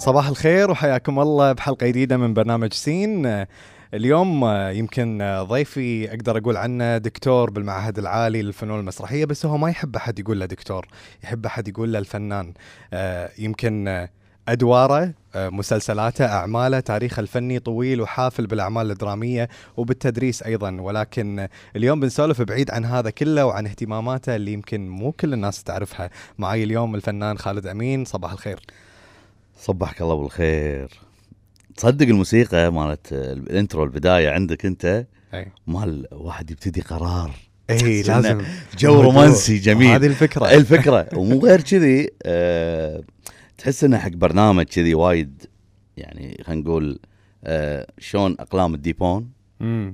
صباح الخير وحياكم الله بحلقة جديدة من برنامج سين. اليوم يمكن ضيفي أقدر أقول عنه دكتور بالمعهد العالي للفنون المسرحية بس هو ما يحب أحد يقول له دكتور يحب أحد يقول له الفنان. يمكن أدواره مسلسلاته أعماله تاريخه الفني طويل وحافل بالأعمال الدرامية وبالتدريس أيضا. ولكن اليوم بنسولف بعيد عن هذا كله وعن اهتماماته اللي يمكن مو كل الناس تعرفها. معي اليوم الفنان خالد أمين. صباح الخير. صبحك الله بالخير. تصدق الموسيقى مالت ال intro البداية عندك انت مال واحد يبتدي قرار. إي لازم. جو رومانسي جميل. هذه الفكرة. الفكرة. ومو غير كذي أه تحس إنه حق برنامج كذي وايد يعني خلينا نقول أه شلون أفلام الديبون.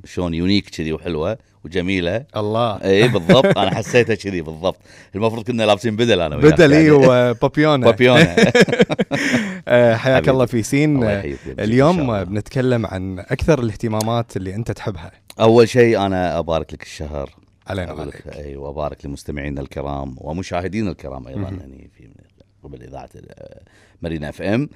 شلون unique كذي وحلوة وجميلة. الله. اي بالضبط. أنا حسيتها كذي بالضبط. المفروض كنا لابسين بدل أنا وياك. بدل. اي وبابيونا بابيونا حياك. الله في سين. اليوم. بنتكلم عن أكثر الاهتمامات اللي أنت تحبها. أول شيء أنا أبارك لك الشهر. علينا وعليك. إي وأبارك لمستمعينا الكرام ومشاهدينا الكرام أيضا. يعني في قبل إذاعة آه، مارينا FM.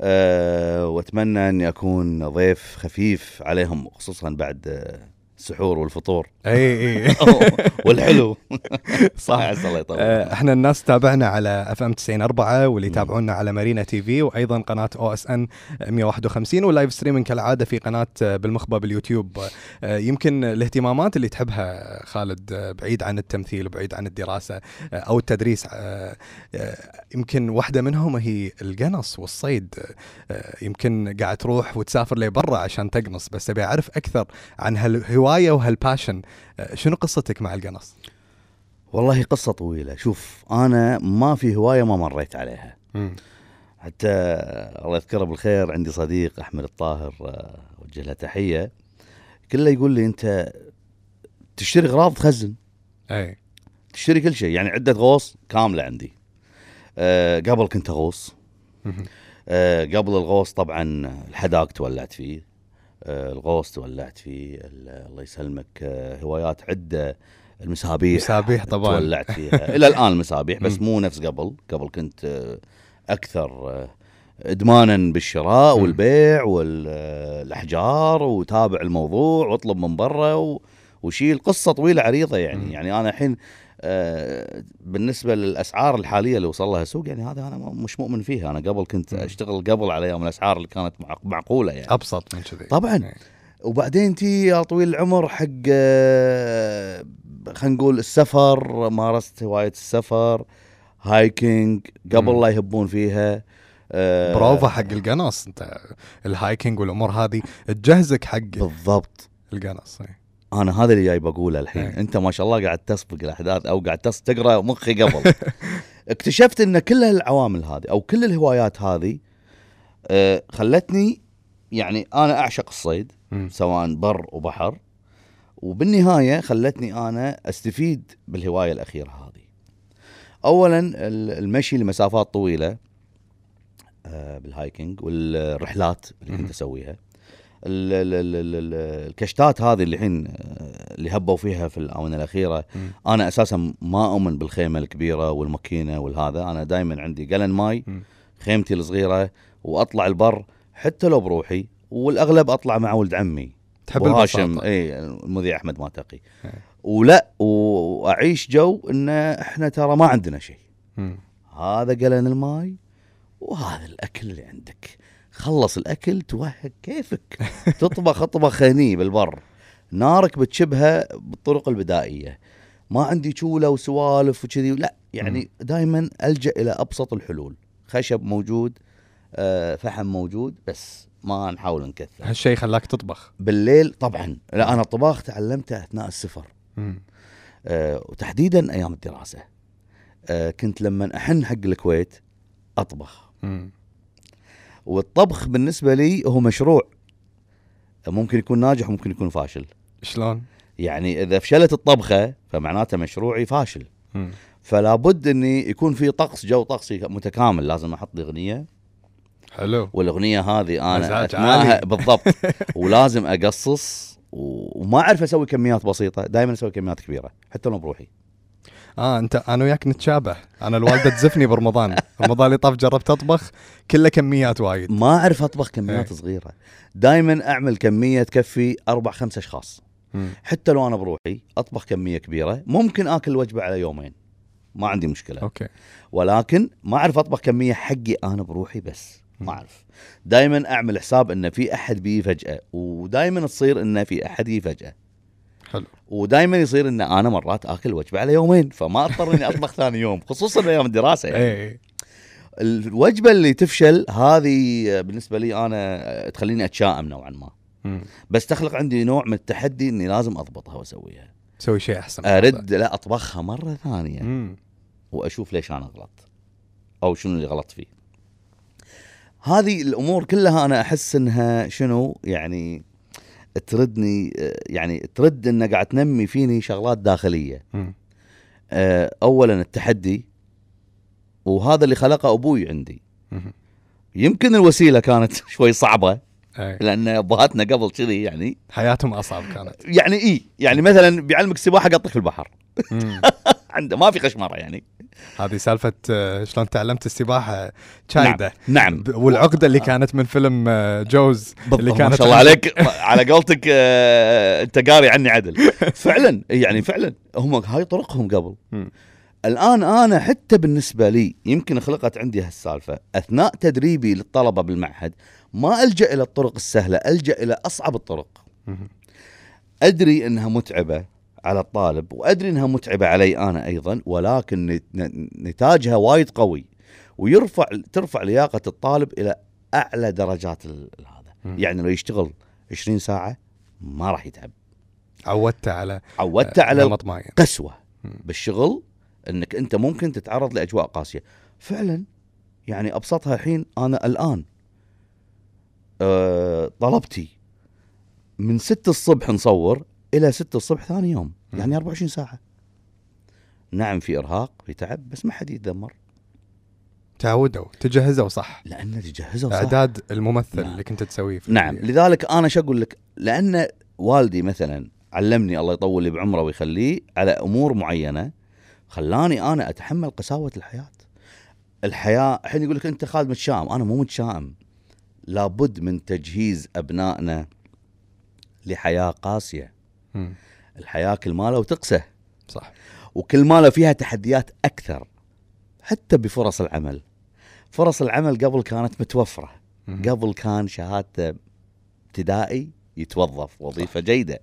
أه وأتمنى اني اكون ضيف خفيف عليهم خصوصا بعد آه، السحور والفطور. أي أي. والحلو. صح. عسى الله يطول. آه، إحنا الناس تابعنا على FM 94 واللي مم. يتابعونا على مارينا TV وأيضا قناة OSN 151 وال live streaming كالعادة في قناة آه، بالمخبى باليوتيوب. آه، يمكن الاهتمامات اللي تحبها خالد بعيد عن التمثيل وبعيد عن الدراسة أو التدريس يمكن واحدة منهم هي القنص والصيد. يمكن قاعد تروح وتسافر لبرا عشان تقنص بس أبي أعرف أكثر عن هالهوايه وهالباشن آه، شنو قصتك مع القنص؟ والله قصة طويلة. شوف أنا ما في هواية ما مريت عليها. مم. حتى الله يذكره بالخير عندي صديق أحمد الطاهر آه، أوجه له تحية. كله يقول لي أنت تشتري أغراض تخزن. أي. تشتري كل شيء. يعني عدة غوص كاملة عندي. أه قبل كنت أغوص. أه قبل الغوص طبعا الحداق تولعت فيه. أه الغوص تولعت فيه ال- الله يسلمك أه هوايات عدة المسابيح مسابيح طبعاً. تولعت فيها إلى الآن المسابيح بس. مو نفس قبل قبل كنت آه، أكثر آه، ادمانا بالشراء. والبيع والاحجار وتابع الموضوع واطلب من برا وشيل قصة طويلة عريضة يعني. يعني أنا الحين آه، بالنسبة للأسعار الحالية اللي وصل لها السوق يعني هذا أنا مش مؤمن فيها أنا قبل كنت. أشتغل قبل على أيام الأسعار اللي كانت مع- معقولة يعني أبسط من كذي طبعا إي. وبعدين تي يا طويل العمر حق آه، خلينا نقول السفر مارست هواية السفر hiking قبل. لا يهبون فيها آه، بروفا حق القنص أنت ال hiking والامور هذه تجهزك حق بالضبط القنص إي. أنا هذا اللي جاي بقوله الحين إيه. أنت ما شاء الله قاعد تسبق الأحداث أو قاعد تقرأ مخي قبل اكتشفت إن كل العوامل هذه أو كل الهوايات هذه آه، خلتني يعني أنا أعشق الصيد. سواء بر وبحر وبالنهاية خلتني أنا أستفيد بالهواية الأخيرة هذه. اولا ال- المشي لمسافات طويلة آه، بال hiking والرحلات اللي. كنت أسويها. الكشتات هذه اللي الحين آه، اللي هبوا فيها في الآونة الأخيرة مم. أنا أساسا ما أؤمن بالخيمة الكبيرة والماكينة والهذا أنا دائما عندي gallon ماي مم. خيمتي الصغيرة وأطلع البر حتى لو بروحي والأغلب أطلع مع ولد عمي تحب وهاشم اي المذيع أحمد ماتقي إيه. ولا وأعيش جو إن إحنا ترى ما عندنا شيء. هذا قلن الماي وهذا الأكل اللي عندك خلص الأكل توهق كيفك؟ تطبخ اطبخ هني بالبر. نارك بتشبها بالطرق البدائية. ما عندي شولة وسوالف وكذي لا يعني دائما ألجأ إلى أبسط الحلول. خشب موجود آه، فحم موجود بس ما نحاول نكثر. هالشيء خلاك تطبخ. بالليل طبعا. لا أنا الطباخ تعلمته أثناء السفر. آه، وتحديدا أيام الدراسة. آه، كنت لما أحن حق الكويت أطبخ. مم. والطبخ بالنسبة لي هو مشروع. ممكن يكون ناجح وممكن يكون فاشل. شلون؟ يعني إذا فشلت الطبخة فمعناته مشروعي فاشل. مم. فلا بد إني يكون في طقس جو طقسي متكامل. لازم أحط لي أغنية. حلو. والأغنية هذه أنا اثناءها. بالضبط. ولازم أقصص وما أعرف أسوي كميات بسيطة. دائما أسوي كميات كبيرة حتى لو بروحي. آه أنت أنا وياك نتشابه. أنا الوالدة تزفني برمضان. رمضان اللي طاف جربت أطبخ كله كميات وايد. ما أعرف أطبخ كميات إيه. صغيرة. دائما أعمل كمية تكفي أربع خمس أشخاص. مم. حتى لو أنا بروحي أطبخ كمية كبيرة. ممكن آكل وجبة على يومين. ما عندي مشكلة. okay. ولكن ما أعرف أطبخ كمية حقي أنا بروحي بس. ما أعرف. دائما أعمل حساب انه في أحد يجي فجأة. ودائما تصير انه في أحد يجي فجأة. حلو ودائما يصير إن أنا مرات آكل وجبة على يومين فما أضطر إني أطبخ ثاني يوم خصوصا أيام الدراسة يعني. اي الوجبة اللي تفشل هذه بالنسبة لي أنا تخليني أتشائم نوعا ما. بس تخلق عندي نوع من التحدي إني لازم أضبطها وأسويها سوي شيء أحسن أرد لا أطبخها مرة ثانية. مم. وأشوف ليش أنا غلط أو شنو اللي غلط فيه هذه الأمور كلها أنا أحس إنها شنو يعني تردني يعني ترد انها قاعد تنمي فيني شغلات داخلية. مم. آه، اولا التحدي وهذا اللي خلقه أبوي عندي. مم. يمكن الوسيلة كانت شوي صعبة أي. لأن ابهاتنا قبل كذي يعني. حياتهم أصعب كانت. يعني اي يعني مثلا بيعلمك السباحه قطك في البحر. عنده ما في خشمرة يعني. هذه سالفة آه، شلون تعلمت السباحة شايده نعم ب- والعقدة اللي كانت من فيلم آه، جوز اللي بالضبط، كانت ما شاء الله عليك. على قولتك آه، انت قاري عني عدل. فعلا يعني فعلا هم هاي طرقهم قبل. الآن أنا حتى بالنسبة لي يمكن خلقت عندي هالسالفة أثناء تدريبي للطلبة بالمعهد ما ألجأ إلى الطرق السهلة ألجأ إلى أصعب الطرق. أدري إنها متعبة على الطالب وأدري إنها متعبة علي أنا أيضا ولكن نتاجها وايد قوي ويرفع ترفع لياقة الطالب إلى أعلى درجات هذا. يعني لو يشتغل 20 ساعة ما راح يتعب عودته على عودت على نمط معين القسوه مم. بالشغل إنك أنت ممكن تتعرض لأجواء قاسية فعلا يعني أبسطها الحين أنا الآن أه طلبتي من 6 الصبح نصور إلى 6 الصبح ثاني يوم. يعني 24 ساعة. نعم في إرهاق في تعب بس ما حد يتذمر. تعودوا تجهزوا صح. لأن تجهزوا صح. اعداد الممثل نعم. اللي كنت تسويه في نعم. الكلية. لذلك أنا شو أقول لك؟ لأن والدي مثلا علمني الله يطول لي بعمره ويخليه على أمور معينة خلاني أنا أتحمل قساوة الحياة. الحياة الحين يقول لك أنت خالد متشائم. أنا مو متشائم. لابد من تجهيز أبنائنا لحياة قاسية. مم. الحياة كل ما لو تقسى صح. وكل ما لو فيها تحديات أكثر حتى بفرص العمل. فرص العمل قبل كانت متوفرة. مم. قبل كان شهادته ابتدائي يتوظف وظيفة جيدة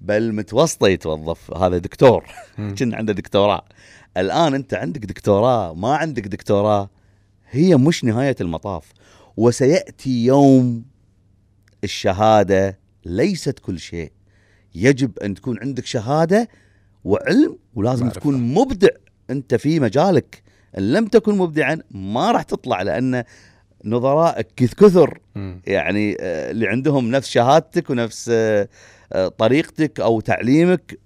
بل متوسطة يتوظف. هذا دكتور. كنا عنده دكتوراه. الآن أنت عندك دكتوراه ما عندك دكتوراه هي مش نهاية المطاف. وسيأتي يوم الشهادة ليست كل شيء. يجب أن تكون عندك شهادة وعلم ولازم معرفة. تكون مبدع أنت في مجالك إن لم تكن مبدعا ما راح تطلع لأن نظرائك كث- كثر. يعني آه، اللي عندهم نفس شهادتك ونفس آه، آه، طريقتك أو تعليمك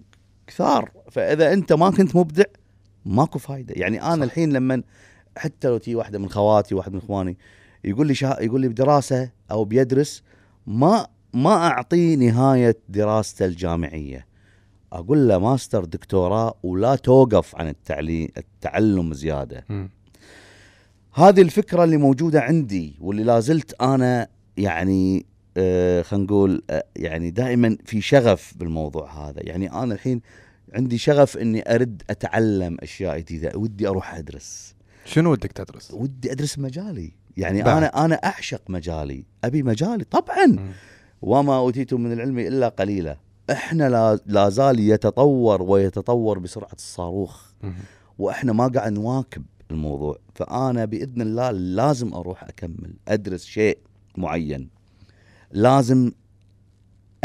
كثار فإذا أنت ما كنت مبدع ماكو فايدة يعني أنا صح. الحين لما حتى لو تي واحدة من خواتي واحد من إخواني يقول لي شا... يقول لي بدراسة أو بيدرس ما ما اعطيه نهاية دراسته الجامعية أقول له ماستر دكتوراه ولا توقف عن التعليم التعلم زيادة مم. هذه الفكرة اللي موجودة عندي واللي لازلت أنا يعني آه خلينا نقول آه يعني دائما في شغف بالموضوع هذا يعني أنا الحين عندي شغف إني أرد أتعلم أشياء جديدة ودي أروح أدرس شنو ودك تدرس؟ ودي أدرس مجالي يعني بعد. أنا أنا أعشق مجالي أبي مجالي طبعا مم. وما أوتيتم من العلم إلا قليلا. إحنا لا, زال يتطور ويتطور بسرعة الصاروخ. مم. وإحنا ما قاعد نواكب الموضوع. فأنا بإذن الله لازم أروح أكمل أدرس شيء معين. لازم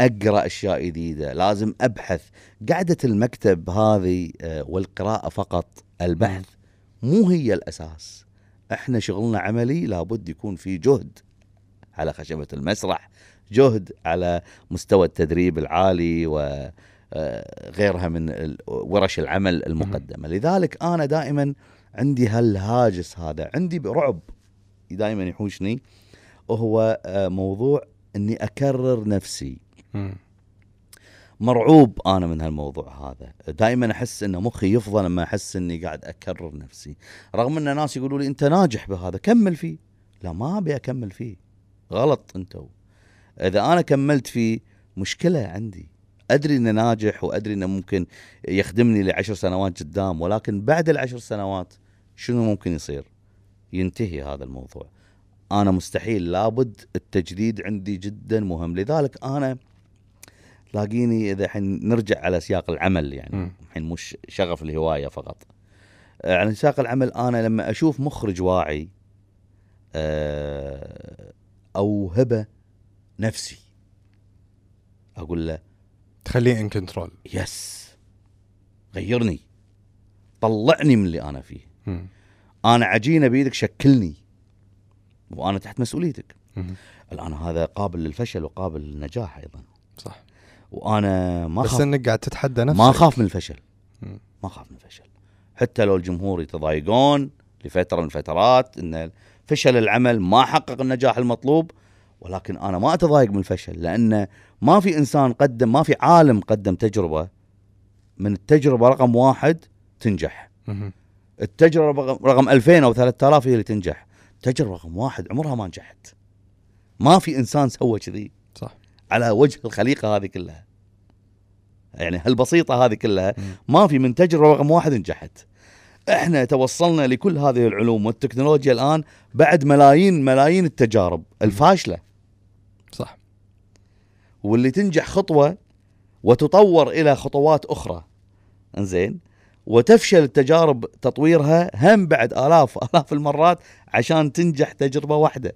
أقرأ أشياء جديدة لازم أبحث. قعدة المكتب هذه آه، والقراءة فقط البحث مو هي الأساس. إحنا شغلنا عملي لابد يكون في جهد على خشبة المسرح جهد على مستوى التدريب العالي و آه، من ورش العمل المقدمة. لذلك أنا دائما عندي هالهاجس هذا. عندي رعب دائما يحوشني. وهو آه، موضوع إني أكرر نفسي. مرعوب أنا من هالموضوع هذا. دائما أحس ان مخي يفضى لما أحس إني قاعد أكرر نفسي. رغم إن ناس يقولوا لي أنت ناجح بهذا كمل فيه. لا ما أبي أكمل فيه. غلط انتو إذا أنا كملت فيه مشكلة عندي أدري انه ناجح وأدري إنه ممكن يخدمني لعشر سنوات قدام ولكن بعد العشر سنوات شنو ممكن يصير؟ ينتهي هذا الموضوع. أنا مستحيل لابد التجديد عندي جدا مهم. لذلك أنا لاقيني إذا الحين نرجع على سياق العمل يعني. الحين مش شغف الهواية فقط. آه، على سياق العمل أنا لما أشوف مخرج واعي آه، أوهبه نفسي. أقول له تخليه in control يس غيرني. طلعني من اللي أنا فيه. أنا عجينة بيدك شكلني. وأنا تحت مسؤوليتك. الان هذا قابل للفشل وقابل للنجاح أيضا. صح. وأنا ما بس خاف. إنك قاعد تتحدى نفسك. ما اخاف من الفشل. مم. ما اخاف من الفشل. حتى لو الجمهور يتضايقون لفترة من الفترات إن فشل العمل ما حقق النجاح المطلوب ولكن أنا ما أتضايق من الفشل لأن ما في إنسان قدم ما في عالم قدم تجربة من التجربة رقم واحد تنجح. التجربة رقم- رقم 2000 أو 3000 هي اللي تنجح. تجربة رقم واحد عمرها ما نجحت. ما في إنسان سوى كذي. صح. على وجه الخليقة هذه كلها. يعني هالبسيطة هذه كلها. ما في من تجربة رقم واحد نجحت. إحنا توصلنا لكل هذه العلوم والتكنولوجيا الآن بعد ملايين ملايين التجارب. الفاشلة. صح. واللي تنجح خطوة وتطور إلى خطوات أخرى. إنزين؟ وتفشل التجارب تطويرها هم بعد آلاف آلاف المرات عشان تنجح تجربة واحدة.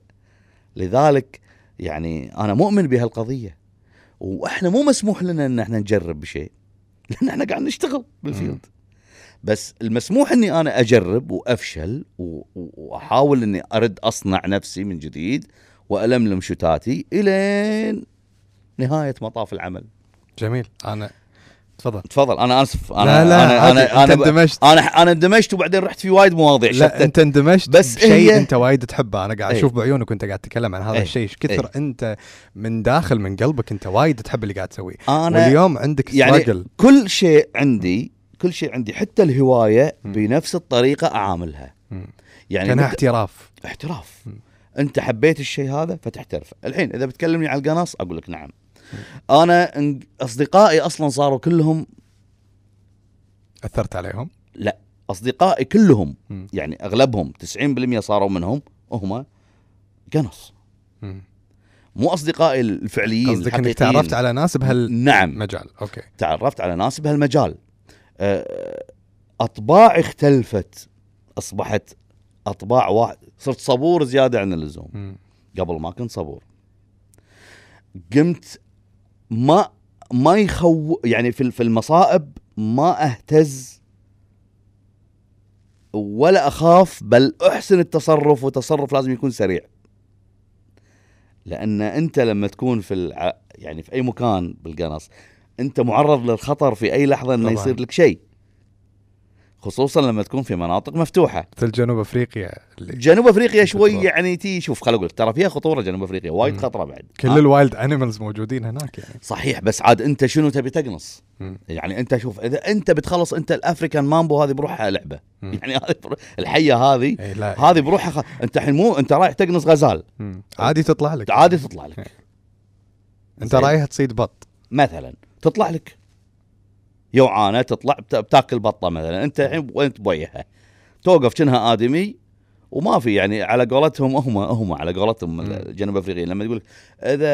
لذلك يعني أنا مؤمن بهالقضية. وإحنا مو مسموح لنا إن إحنا نجرب بشيء. لأن إحنا قاعد نشتغل بال field. بس المسموح إني أنا أجرب وأفشل وأحاول إني أرد أصنع نفسي من جديد والملم شتاتي إلين نهاية مطاف العمل. جميل. أنا تفضل. تفضل. أنا آسف. أنا لا لا أنا أنا أنا, اندمجت. أنا أنا اندمجت وبعدين رحت في وايد مواضيع. لا شتت. أنت اندمجت بس بشيء هي- أنت وايد تحبه. أنا قاعد اي. أشوف بعيونك وأنت قاعد تتكلم عن هذا اي. الشيء. إيش كثر أنت من داخل من قلبك أنت وايد تحب اللي قاعد تسويه. أنا واليوم عندك يعني struggle. كل شيء عندي كل شيء عندي حتى الهواية مم. بنفس الطريقة أعاملها. مم. يعني كأنها احتراف. احتراف. مم. انت حبيت الشيء هذا فتحترف الحين إذا بتكلمني على القناص أقول لك نعم. أنا أصدقائي أصلا صاروا كلهم أثرت عليهم؟ أصدقائي كلهم مم. يعني أغلبهم 90% صاروا منهم هم قنص. مو أصدقائي الفعليين قصدك إنك. تعرفت على ناس بهالمجال نعم. أوكي. تعرفت على ناس بهالمجال. أه، اطباعي اختلفت أصبحت أطباع واحد. صرت صبور زيادة عن اللزوم. قبل ما كنت صبور. قمت ما ما يخو يعني في في المصائب ما أهتز ولا أخاف بل أحسن التصرف وتصرف لازم يكون سريع. لأن أنت لما تكون في الع... يعني في أي مكان بالقنص أنت معرض للخطر في أي لحظة إنه. يصير لك شيء. خصوصا لما تكون في مناطق مفتوحة مثل جنوب أفريقيا اللي جنوب أفريقيا شوي. يعني تي شوف خل أقول ترى فيها خطورة جنوب أفريقيا وايد. خطرة بعد كل آه، ال wild animals موجودين هناك يعني صحيح بس عاد أنت شنو تبي تقنص مم. يعني أنت شوف إذا أنت بتخلص أنت ال African mambo هذه بروحها لعبة مم. يعني هذه الحية هذه هذه بروحها خ... أنت الحين مو أنت رايح تقنص غزال مم. عادي تطلع لك عادي تطلع لك أنت. رايح تصيد بط مثلا تطلع لك يوعانه تطلع بت- بتاكل بطه مثلا. أنت الحين وين تبويها توقف كأنها آدمي وما في يعني على قولتهم هم هم على قولتهم. الجنوب أفريقيين لما يقول إذا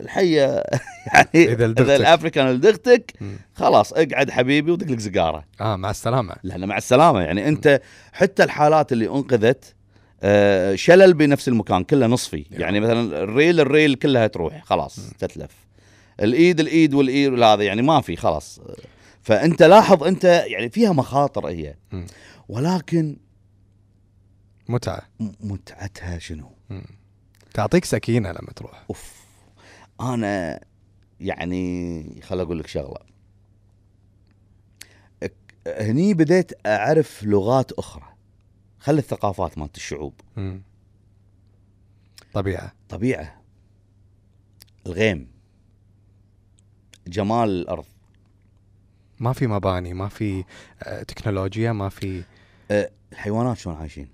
الحية يعني إذا لدغتك. اذا الأفريكان لدغتك. خلاص اقعد حبيبي ودق لك سيجارة. آه مع السلامة. لأن مع السلامة. يعني أنت حتى الحالات اللي أنقذت آه، شلل بنفس المكان كله نصفي. يعني مثلا الريل الريل كلها تروح خلاص تتلف. الإيد الإيد والإيد هذا يعني ما في خلاص. فأنت لاحظ أنت يعني فيها مخاطر هي. ولكن متعة. م- متعتها شنو؟ تعطيك سكينة لما تروح. أوف. أنا يعني خل أقول لك شغلة. هني بديت أعرف لغات أخرى. خلي الثقافات مالت الشعوب. مم. طبيعة. طبيعة. الغيم. جمال الأرض. ما في مباني ما في آه، تكنولوجيا ما في. أه، الحيوانات شلون عايشين.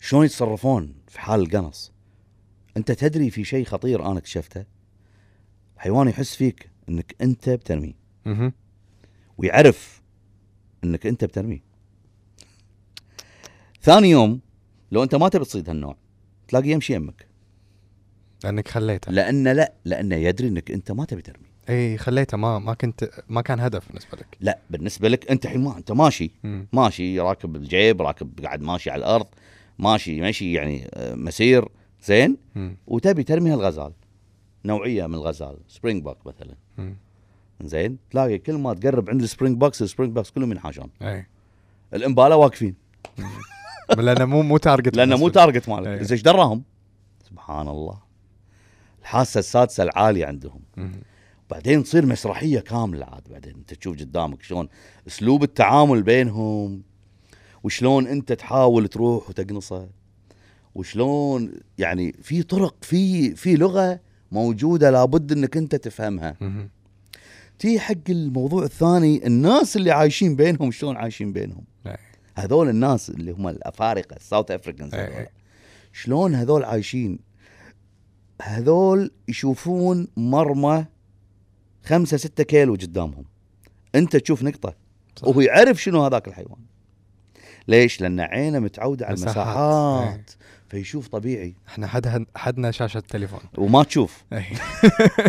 شلون يتصرفون في حال القنص أنت تدري في شيء خطير أنا اكتشفته؟ حيوان يحس فيك إنك أنت بترميه. ويعرف إنك أنت بترميه ثاني يوم لو أنت ما تبي تصيد هالنوع تلاقيه يمشي يمك. لأنك خليته. لأن لا لأنه يدري إنك أنت ما تبي ترمي. إي خليته ما ما كنت ما كان هدف بالنسبة لك. لا بالنسبة لك أنت الحين ما أنت ماشي. مم. ماشي راكب الجيب راكب قاعد ماشي على الأرض ماشي ماشي يعني آه، مسير زين. مم. وتبي ترمي هالغزال. نوعية من الغزال springbok مثلا. مم. زين؟ تلاقي كل ما تقرب عند ال springboks ال springboks كلهم ينحاشون. إي. ال impala واقفين. لأنه مو مو target لأنه مو target مالك. زين إيش دراهم؟ سبحان الله. الحاسة السادسة العالية عندهم. بعدين تصير مسرحية كاملة عاد. بعدين انت تشوف قدامك شلون أسلوب التعامل بينهم وشلون انت تحاول تروح وتقنصه وشلون يعني في طرق في في لغة موجودة لابد انك انت تفهمها. تي حق الموضوع الثاني الناس اللي عايشين بينهم شلون عايشين بينهم. هذول الناس اللي هم الأفارقة ال South Africans شلون هذول عايشين؟ هذول يشوفون مرمى خمسة ستة كيلو قدامهم. انت تشوف نقطة صح. وهو يعرف شنو هذاك الحيوان. ليش؟ لأن عينه متعودة على مساحات. المساحات. إيه. فيشوف طبيعي. إحنا حد حدنا شاشة التليفون. وما تشوف. اي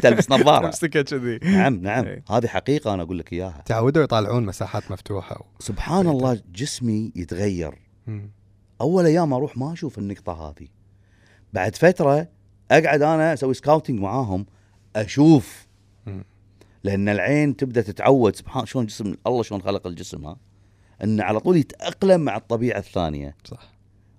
تلبس نظارة. تمسكها كذي. نعم نعم. إيه. هذه حقيقة أنا أقول لك إياها. تعودوا يطالعون مساحات مفتوحة و... سبحان الله جسمي يتغير. مم. أول أيام أروح ما أشوف النقطة هذه. بعد فترة أقعد أنا أسوي scouting معاهم أشوف. لأن العين تبدأ تتعود سبحان شلون جسم الله شلون خلق الجسم ها إنه على طول يتأقلم مع الطبيعة الثانية صح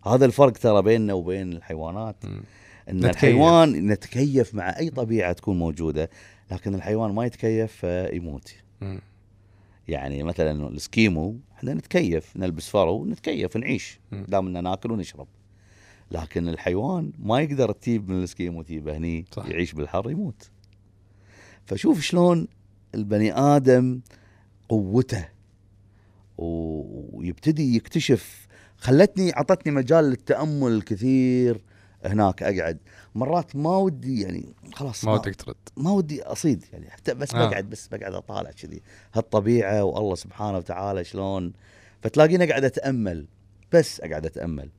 هذا الفرق ترى بيننا وبين الحيوانات مم. إن نتكيف. الحيوان نتكيف مع أي طبيعة تكون موجودة لكن الحيوان ما يتكيف فيموت مم. يعني مثلا الاسكيمو إحنا نتكيف نلبس فرو نتكيف نعيش. دام ناكل ونشرب لكن الحيوان ما يقدر تجيب من السكيمو تجيبه هني صح. يعيش بالحر يموت. فشوف شلون البني آدم قوته. ويبتدي يكتشف خلتني عطتني مجال للتأمل الكثير هناك أقعد. مرات ما ودي يعني خلاص ما ودك ترد. ما ودي أصيد يعني حتى بس آه. بقعد بس بقعد أطالع كذي. هالطبيعة والله سبحانه وتعالى شلون. فتلاقيني قاعد أتأمل بس أقعد أتأمل.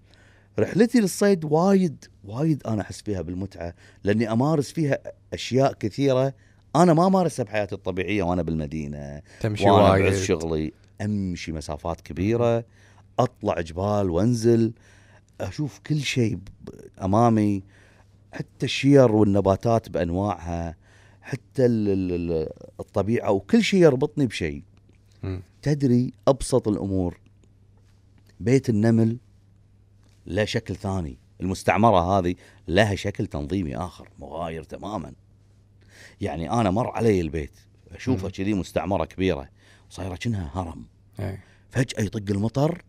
رحلتي للصيد وايد وايد أنا أحس فيها بالمتعة لأني أمارس فيها أشياء كثيرة أنا ما أمارسها بحياتي الطبيعية وأنا بالمدينة. تمشي وأنا وايد. بعز شغلي أمشي مسافات كبيرة أطلع جبال وأنزل أشوف كل شيء أمامي حتى الشير والنباتات بأنواعها حتى ال- ال- ال- الطبيعة وكل شيء يربطني بشيء. تدري أبسط الأمور؟ بيت النمل له شكل ثاني. المستعمرة هذه لها شكل تنظيمي آخر مغاير تماما. يعني أنا مر علي البيت اشوفه مم. كذي مستعمرة كبيرة صايرة كأنها هرم. إيه. فجأة يطق المطر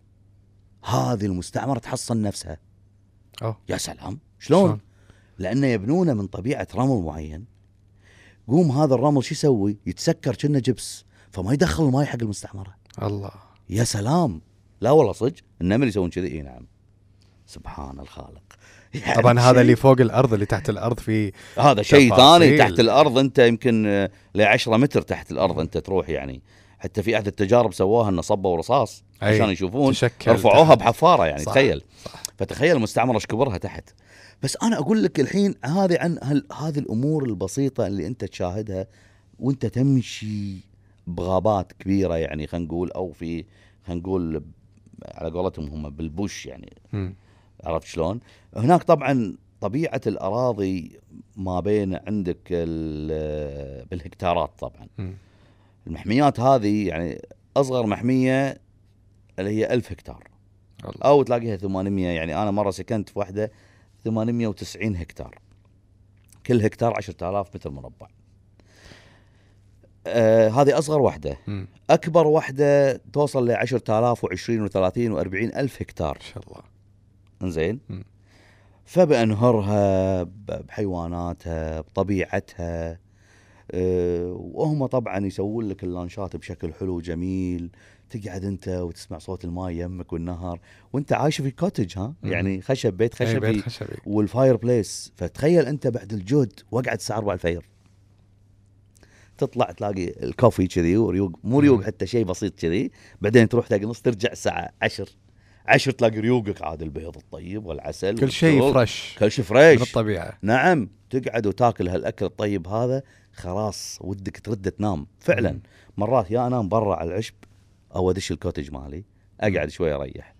هذه المستعمرة تحصن نفسها. أوه. يا سلام شلون؟ لأنه يبنونه من طبيعة رمل معين. قوم هذا الرمل شو يسوي؟ يتسكر كأنه جبس فما يدخل الماي حق المستعمرة. الله. يا سلام. لا والله صدق النمل يسوون كذي. إي نعم. سبحان الخالق يعني طبعا هذا اللي فوق الأرض اللي تحت الأرض في هذا شيء. ثاني تحت الأرض أنت يمكن ل 10 متر تحت الأرض أنت تروح يعني حتى في أحد التجارب سواها إنه صبوا رصاص عشان يشوفون رفعوها تحت. بحفارة يعني صح، تخيل صح. فتخيل المستعمره إيش كبرها تحت بس أنا أقول لك الحين هذه عن هذه الأمور البسيطة اللي أنت تشاهدها وأنت تمشي بغابات كبيرة يعني خلينا نقول أو في خلينا نقول على قولتهم هم بالبوش يعني مم. عرفت شلون؟ هناك طبعا طبيعة الأراضي ما بين عندك ال- بالهكتارات طبعا مم. المحميات هذه يعني أصغر محمية اللي هي 1000 هكتار الله. أو تلاقيها 800 يعني أنا مرة سكنت في واحدة 890 هكتار كل هكتار 10000 متر مربع آه هذه أصغر واحدة مم. أكبر واحدة توصل ل 10000 و20 و30 و40 ألف هكتار ما شاء الله زين. فبأنهرها بحيواناتها بطبيعتها أه وهم طبعا يسوون لك اللانشات بشكل حلو جميل تقعد أنت وتسمع صوت الماء يمك والنهر وأنت عايش في cottage ها. يعني خشب بيت أي خشبي بيت خشبي. وال fireplace فتخيل أنت بعد الجهد وقعد الساعة 4 الفجر. تطلع تلاقي ال coffee كذي وريوق مو ريوق. حتى شيء بسيط كذي. بعدين تروح تلاقي نص ترجع الساعة 10 10 تلاقي ريوقك عاد البيض الطيب والعسل كل شيء. fresh كل شيء من fresh الطبيعة. نعم. تقعد وتاكل هالأكل الطيب هذا خلاص ودك ترد تنام. فعلا. مم. مرات يا أنام برا على العشب أو أدش الكوتج مالي أقعد شوي أريح.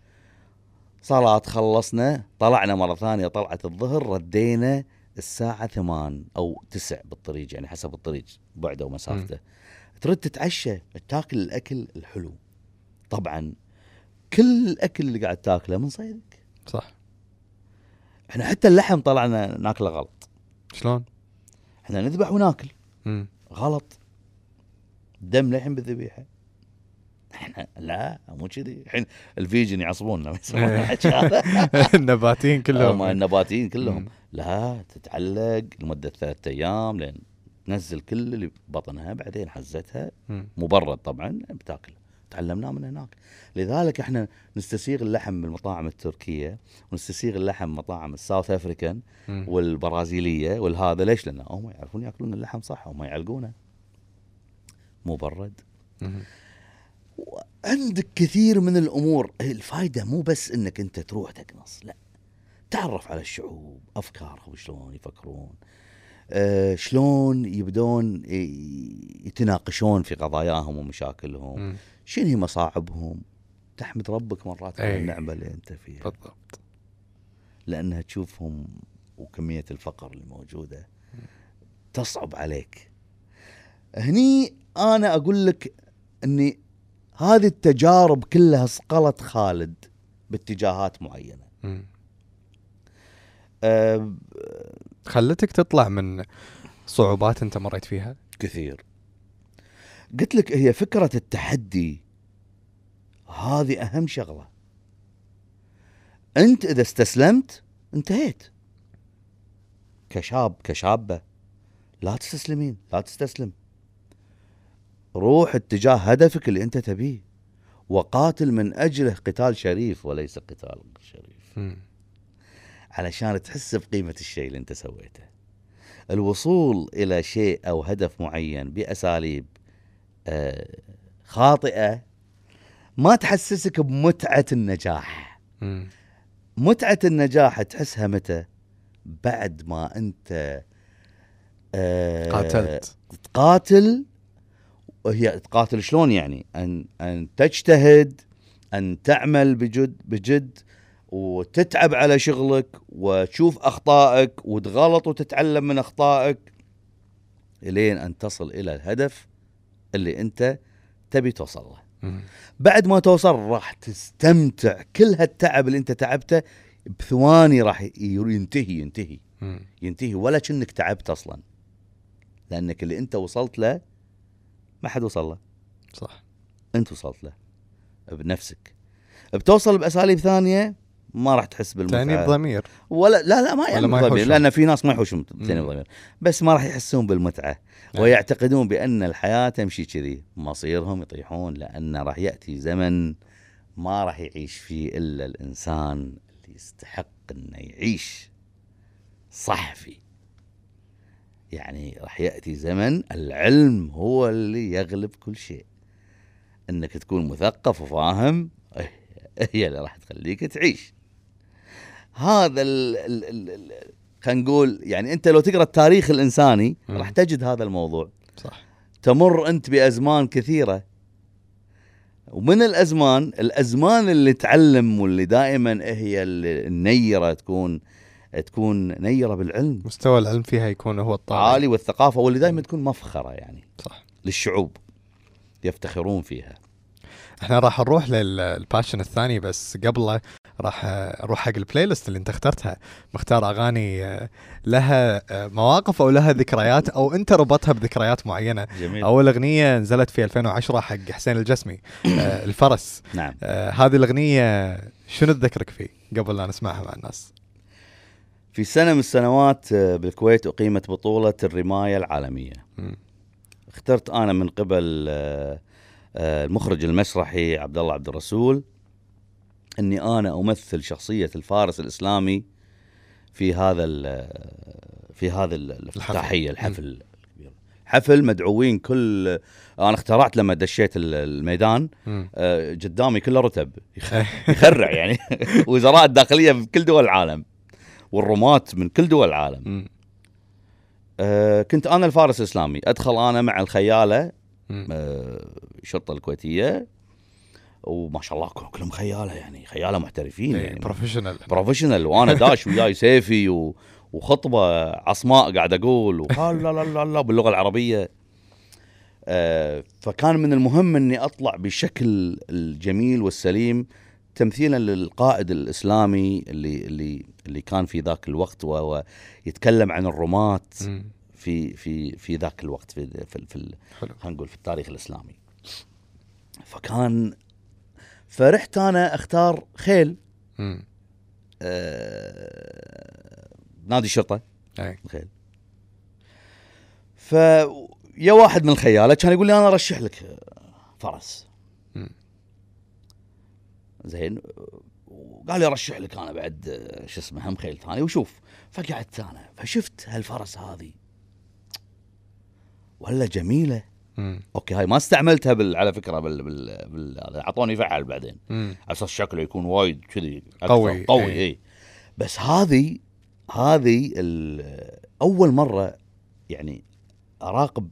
صلاة خلصنا طلعنا مرة ثانية طلعت الظهر ردينا الساعة ثمان أو تسع بالطريق يعني حسب الطريق بعده ومسافته. ترد تتعشى تاكل الأكل الحلو. طبعا كل الأكل اللي قاعد تاكله من صيدك. صح. إحنا حتى اللحم طلعنا ناكله غلط. شلون؟ إحنا نذبح وناكل. مم. غلط. دم لحم بالذبيحة. إحنا لا مو كذي. الحين الفيجن يعصبوننا. ما يسمعون النباتيين هم. كلهم النباتيين كلهم. لا تتعلق لمدة ثلاثة أيام لين تنزل كل اللي ببطنها بعدين حزتها. مبرد طبعا بتاكل. تعلمناه من هناك لذلك إحنا نستسيغ اللحم بالمطاعم التركية ونستسيغ اللحم مطاعم الساوث أفريكان. والبرازيلية والهذا ليش؟ لأن هم يعرفون يأكلون اللحم صح هم يعلقونه مبرد مم. عندك كثير من الأمور الفائده مو بس إنك أنت تروح تقنص لا تعرف على الشعوب أفكارهم شلون يفكرون آه شلون يبدون يتناقشون في قضاياهم ومشاكلهم. شنو هي مصاعبهم؟ تحمد ربك مرات على أي. النعمة اللي أنت فيها. بالضبط. لأنها تشوفهم وكمية الفقر الموجوده تصعب عليك. هني أنا أقول لك إني هذه التجارب كلها صقلت خالد باتجاهات معينة. مم. أه خلتك تطلع من صعوبات أنت مريت فيها؟ كثير. قلت لك هي فكرة التحدي. هذه أهم شغلة. أنت إذا استسلمت انتهيت. كشاب كشابة لا تستسلمين لا تستسلم. روح اتجاه هدفك اللي أنت تبيه. وقاتل من أجله قتال شريف وليس قتال شريف. علشان تحس بقيمة الشيء اللي أنت سويته. الوصول إلى شيء أو هدف معين بأساليب آه، خاطئة ما تحسسك بمتعة النجاح. مم. متعة النجاح تحسها متى؟ بعد ما أنت آه، قاتلت. تقاتل. وهي تقاتل شلون يعني؟ أن أن تجتهد أن تعمل بجد بجد وتتعب على شغلك وتشوف أخطائك وتغلط وتتعلم من أخطائك إلين أن تصل إلى الهدف اللي انت تبي توصل له. بعد ما توصل راح تستمتع. كل هالتعب اللي انت تعبته بثواني راح ينتهي ينتهي. ينتهي. ولا كأنك تعبت أصلا. لأنك اللي انت وصلت له ما حد وصل له. صح. انت وصلت له. بنفسك. بتوصل بأساليب ثانية ما راح تحس تاني بالمتعه بضمير ولا لا لا ما يعني يحوشون. لأن في ناس ما يحوشون تاني مم. بضمير بس ما راح يحسون بالمتعة. نعم. ويعتقدون بأن الحياة تمشي كذي. مصيرهم يطيحون لأن راح يأتي زمن ما راح يعيش فيه إلا الإنسان اللي يستحق إنه يعيش صح فيه يعني راح يأتي زمن العلم هو اللي يغلب كل شيء. إنك تكون مثقف وفاهم هي اللي راح تخليك تعيش. هذا ال ال ال ال خلينا نقول يعني أنت لو تقرأ التاريخ الإنساني. راح تجد هذا الموضوع. صح. تمر أنت بأزمان كثيرة. ومن الأزمان الأزمان اللي تعلم واللي دائما هي النيرة تكون تكون نيرة بالعلم. مستوى العلم فيها يكون هو الطاغي عالي والثقافة واللي دائما تكون مفخرة يعني. صح. للشعوب يفتخرون فيها. إحنا راح نروح لل passion الثاني بس قبله راح أروح حق ال playlist اللي انت اخترتها. مختار اغاني آه، لها آه، مواقف أو لها ذكريات أو انت ربطها بذكريات معينة. جميل. اول اغنية نزلت في 2010 حق حسين الجسمي آه، الفرس. نعم. هذه الاغنية شنو تذكرك فيه قبل لا نسمعها مع الناس؟ في سنة من السنوات بالكويت أقيمت بطولة الرماية العالمية. اخترت أنا من قبل المخرج المسرحي عبد الله عبد الرسول. إني أنا أمثل شخصية الفارس الإسلامي في هذا ال- في هذا ال- الأفتتاحية الحفل الكبير حفل مدعوين كل أنا اخترعت لما دشيت ال- الميدان. آه، قدامي كله رتب يخ- يخرع يعني وزراء الداخلية في كل دول العالم والرماة من كل دول العالم. آه، كنت أنا الفارس الإسلامي أدخل أنا مع الخيالة. آه، الشرطة الكويتية وما شاء الله كلهم خياله يعني خياله محترفين إيه، يعني. professional professional وأنا داش وياي سيفي و... وخطبة عصماء قاعد أقول وها لا لا لا لا باللغة العربية. آه، فكان من المهم إني أطلع بالشكل الجميل والسليم تمثيلا للقائد الإسلامي اللي اللي اللي كان في ذاك الوقت وهو يتكلم عن الرماة. في في في ذاك الوقت في في, في خلينا نقول في التاريخ الإسلامي. فكان فرحت أنا أختار خيل. مم. آه، نادي الشرطه أي. الخيل فيا واحد من الخيالة كان يقول لي أنا أرشح لك فرس. مم. زين. وقال لي أرشح لك أنا بعد آه، شو اسمه هم خيل ثاني. وشوف فقعدت أنا فشفت هالفرس هذه. ولا جميلة. مم. أوكي هاي ما استعملتها بال... على فكرة بال... بال... بال... أعطوني فعل بعدين. على أساس شكله يكون وايد كذي. قوي. قوي إيه. اي بس هذه هذه ال- أول مرة يعني أراقب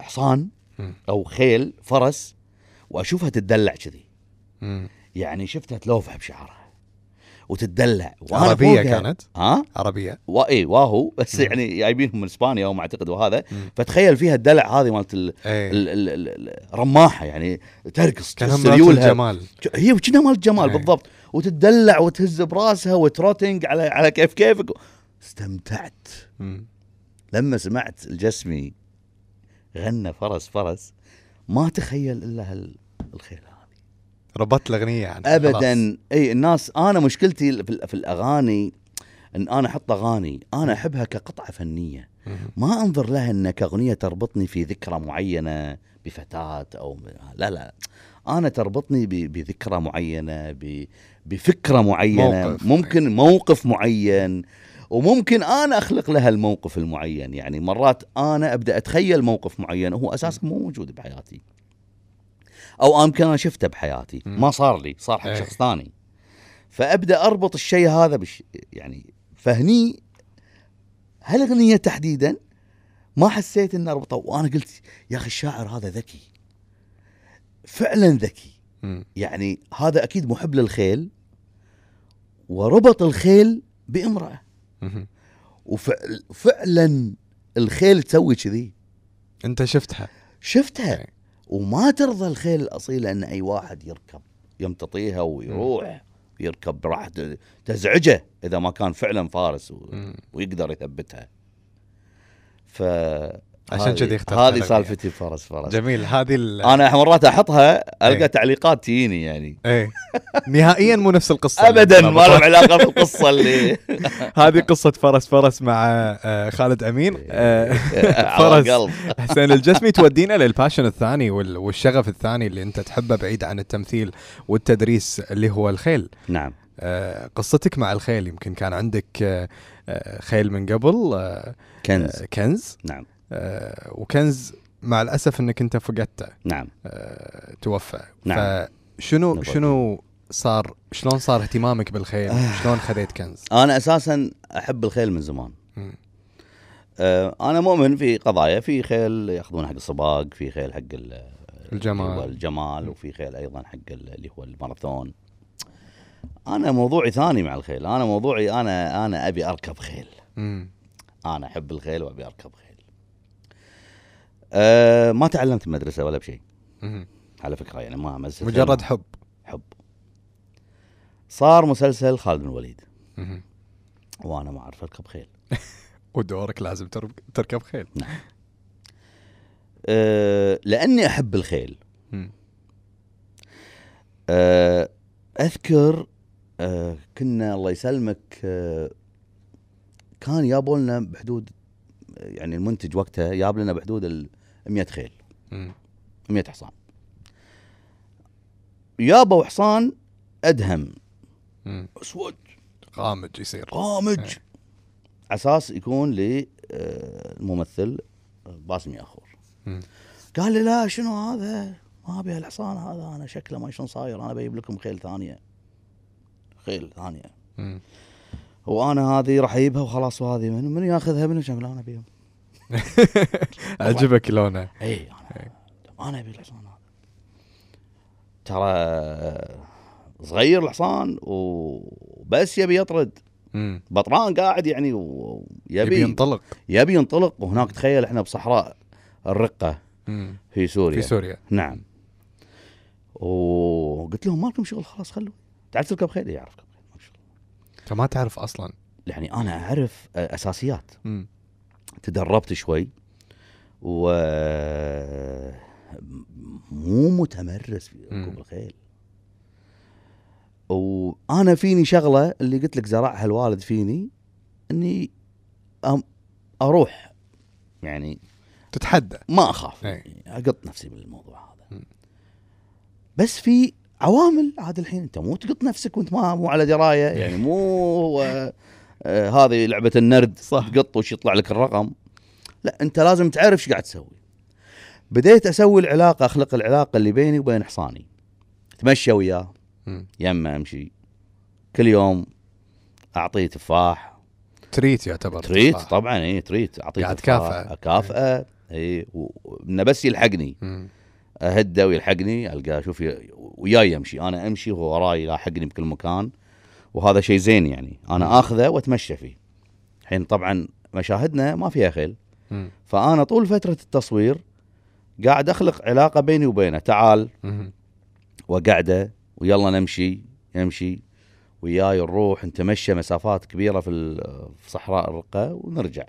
حصان مم. أو خيل فرس وأشوفها تدلع كذي. يعني شفتها تلوفح بشعرها وتتدلع. فوقها- كانت؟ ها؟ عربية. وا إي واهو. بس مم. يعني جايبينهم من إسبانيا هم أعتقد وهذا. مم. فتخيل فيها الدلع هذه مالت ال- إيه ال- ال- ال- الرماحه يعني ترقص كأنها الجمال. هي وكنا مال الجمال. بالضبط. وتتدلع وتهز براسها و trotting على على كيف كيفك. استمتعت. مم. لما سمعت الجسمي غنى فرس فرس ما تخيل إلا هال- الخيل هذه ربطت الأغنية يعني خلاص. ابدا. إي الناس أنا مشكلتي في, ال- في الأغاني إن أنا أحط أغاني أنا أحبها كقطعة فنية. ما أنظر لها انها كاغنيه تربطني في ذكرى معينة بفتاة أو لا لا. أنا تربطني ب- بذكرى معينة ب- بفكرة معينة. موقف. ممكن موقف معين وممكن أنا أخلق لها الموقف المعين. يعني مرات أنا أبدأ أتخيل موقف معين وهو أساسا مو موجود بحياتي. أو يمكن أنا شفته بحياتي. ما صار لي صار حق إيه. شخص ثاني. فأبدأ أربط الشيء هذا بش يعني فهني هالاغنيه تحديدا؟ ما حسيت ان اربطها وأنا قلت يا أخي الشاعر هذا ذكي. فعلا ذكي. يعني هذا أكيد محب للخيل وربط الخيل بامرأة. وفعلا الخيل تسوي كذي. أنت شفتها. شفتها. إيه. وما ترضى الخيل الاصيله أن أي واحد يركب يمتطيها ويروح يركب راح تزعجه إذا ما كان فعلا فارس. ويقدر يثبتها ف عشان هذه- كذي اخترت هذه. سالفتي فرس فرس. جميل. هذه. أنا مرات أحطها إيه. القى تعليقات تجيني يعني. إيه. نهائيا مو نفس القصة. ابدا ما له علاقة بالقصة اللي هذه قصة فرس فرس مع آه، خالد أمين. آه، على فرس حسين الجسمي. تودينا للباشن الثاني وال- والشغف الثاني اللي أنت تحبه بعيد عن التمثيل والتدريس اللي هو الخيل. نعم. آه، قصتك مع الخيل يمكن كان عندك آه، آه، خيل من قبل آه، كنز. آه، كنز. نعم. آه، وكنز مع الأسف إنك أنت فقدته نعم آه، توفى نعم. فشنو. شنو صار شلون صار اهتمامك بالخيل آه. شلون خذيت كنز أنا أساسا أحب الخيل من زمان. آه، أنا مؤمن في قضايا في خيل يأخذون حق السباق في خيل حق ال- الجمال. الجمال وفي خيل أيضا حق ال- اللي هو الماراثون أنا موضوعي ثاني مع الخيل أنا موضوعي أنا أنا أبي أركب خيل. أنا أحب الخيل وأبي أركب خيل أه ما تعلمت المدرسة ولا بشيء. على فكرة يعني ما مدرسه مجرد حب. حب. صار مسلسل خالد بن الوليد. وأنا ما أعرف أركب خيل. ودورك لازم تركب خيل. أه لأني أحب الخيل. أه أذكر أه كنا الله يسلمك أه كان يابوا لنا بحدود يعني المنتج وقتها جاب لنا بحدود ال 100 خيل. مم. 100 حصان. يابا حصان أدهم. مم. أسود. غامج يصير. قامج. إيه. أساس يكون للممثل باسم ياخور. قال لي لا شنو هذا؟ ما أبي الحصان هذا أنا شكله ما شلون صاير أنا بجيب لكم خيل ثانية. خيل ثانية. وأنا هذه راح اجيبها وخلاص وهذه من من ياخذها؟ منو شغل أنا ابيهم عجبك لونه اي أنا أنا أبي الحصان هذا ترى صغير الحصان وبس يبي يطرد. مم. بطران قاعد يعني ويبي يبي ينطلق. يبي ينطلق. وهناك تخيل إحنا بصحراء الرقة مم. في سوريا. في سوريا. نعم. وقلت لهم مالكم شغل خلاص خلوا. تعرف تركب خيل؟ إي أعرف اركب خيل ما شاء الله انت ما تعرف أصلا. يعني أنا أعرف أساسيات. مم. تدربت شوي و مو متمرس في ركوب. الخيل وأنا فيني شغلة اللي قلت لك زرعها الوالد فيني إني أم- أروح يعني تتحدى ما أخاف أي. يعني أقط نفسي بالموضوع هذا. بس في عوامل عاد الحين أنت مو تقط نفسك وأنت ما مو على دراية يعني مو آه، هذه لعبة النرد صح. تقط وش يطلع لك الرقم لا انت لازم تعرف إيش قاعد تسوي بديت أسوي العلاقة أخلق العلاقة اللي بيني وبين حصاني أتمشى وياه. يمه أمشي كل يوم أعطيه تفاح تريت يعتبر تريت صح. طبعا اي تريت أعطيه قاعد تفاح، تكافئه. أكافئه اي انه بس يلحقني مم. أهده ويلحقني ألقاه شوف وياي يمشي أنا أمشي وهو وراي يلاحقني بكل مكان وهذا شيء زين يعني. أنا آخذه وأتمشى فيه. الحين طبعا مشاهدنا ما فيها خيل. فأنا طول فترة التصوير قاعد أخلق علاقة بيني وبينه. تعال. وقعدة. ويلا نمشي. يمشي. وياي نروح نتمشى مسافات كبيرة في صحراء الرقة ونرجع.